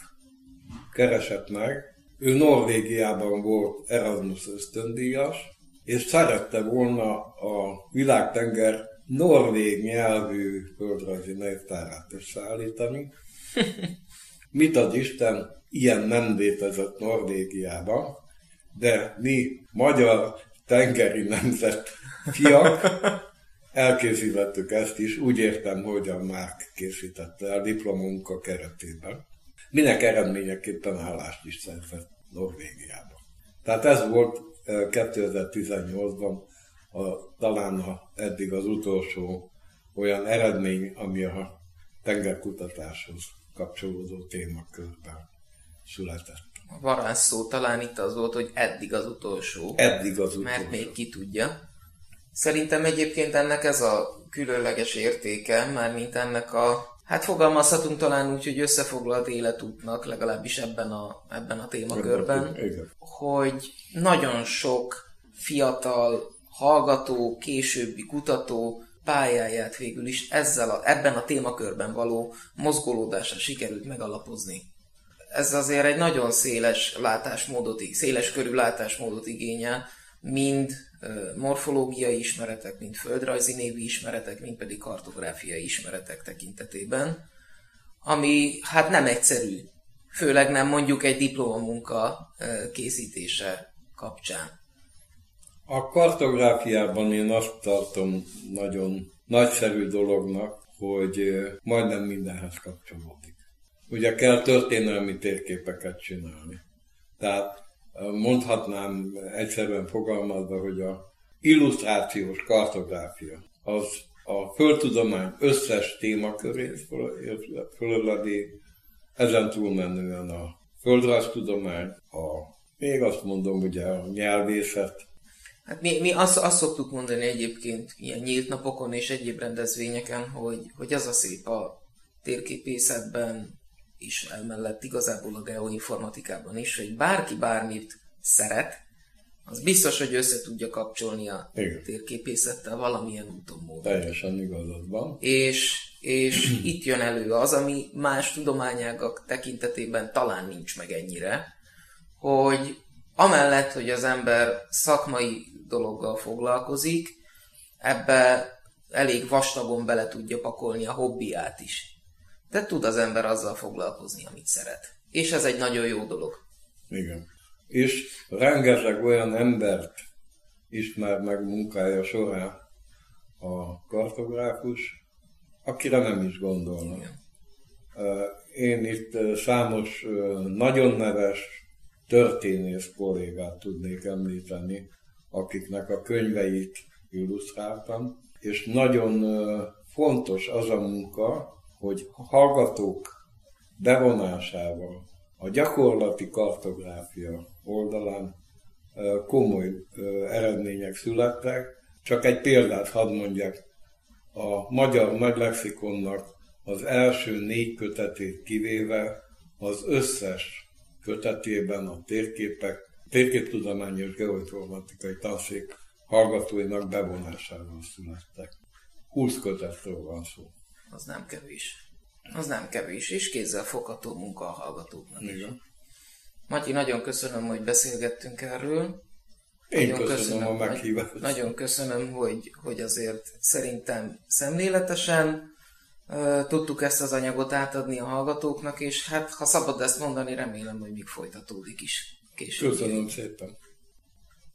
keresett meg, ő Norvégiában volt Erasmus ösztöndíjas, és szerette volna a világtenger norvég nyelvű földrajzi névtárát összeállítani. Mit ad Isten, ilyen nem létezett Norvégiában, de mi magyar tengeri nemzet fiak elkészítettük ezt is, úgy értem, hogy a Márk készítette el diplomunka keretében minek eredményeképpen állást is szerzett Norvégiában. Tehát ez volt 2018-ban eh, a, talán a, eddig az utolsó olyan eredmény, ami a tengerkutatáshoz kapcsolódó témakörben született. A varázsszó talán itt az volt, hogy eddig az utolsó. Eddig az utolsó. Mert még ki tudja. Szerintem egyébként ennek ez a különleges értéke, már mint ennek a Hát fogalmazhatunk talán úgy, hogy összefoglalt életútnak, legalábbis ebben a, ebben a témakörben, hogy nagyon sok fiatal hallgató, későbbi kutató pályáját végül is ezzel a, ebben a témakörben való mozgolódásra sikerült megalapozni. Ez azért egy nagyon széles látásmódot, széles körű látásmódot igényel, mind morfológiai ismeretek, mint földrajzi névi ismeretek, mint pedig kartográfiai ismeretek tekintetében, ami hát nem egyszerű, főleg nem mondjuk egy diplomamunka készítése kapcsán. A kartográfiában én azt tartom nagyon nagyszerű dolognak, hogy majdnem mindenhez kapcsolódik. Ugye kell történelmi térképeket csinálni. Tehát mondhatnám egyszerűen fogalmazva, hogy a illusztrációs kartográfia az a földtudomány összes témakörét fölöleli, ezen túlmenően a földrajztudomány, a, még azt mondom, ugye a nyelvészet. Hát mi, mi azt, azt szoktuk mondani egyébként ilyen nyílt napokon és egyéb rendezvényeken, hogy, hogy az a szép a térképészetben, is emellett igazából a geoinformatikában is, hogy bárki bármit szeret, az biztos, hogy össze tudja kapcsolni a Igen. térképészettel valamilyen úton módon. Teljesen igazad van. És, és itt jön elő az, ami más tudományágak tekintetében talán nincs meg ennyire, hogy amellett, hogy az ember szakmai dologgal foglalkozik, ebbe elég vastagon bele tudja pakolni a hobbiát is. De tud az ember azzal foglalkozni, amit szeret. És ez egy nagyon jó dolog. Igen. És rengeteg olyan embert ismer meg munkája során a kartográfus, akire nem is gondolnak. Igen. Én itt számos nagyon neves történész kollégát tudnék említeni, akiknek a könyveit illusztráltam, és nagyon fontos az a munka, hogy hallgatók bevonásával a gyakorlati kartográfia oldalán komoly eredmények születtek. Csak egy példát hadd mondjak. A magyar nagy az első négy kötetét kivéve az összes kötetében a térképek, térképtudományos geoinformatikai tanszék hallgatóinak bevonásával születtek. 20 kötetről van szó. Az nem kevés. Az nem kevés, és kézzel fogható munka a hallgatóknak. Igen. Matyi, nagyon köszönöm, hogy beszélgettünk erről. Én nagyon köszönöm, köszönöm a meghívást. Nagyon köszönöm, hogy, hogy azért szerintem szemléletesen uh, tudtuk ezt az anyagot átadni a hallgatóknak, és hát ha szabad ezt mondani, remélem, hogy még folytatódik is később. Köszönöm szépen.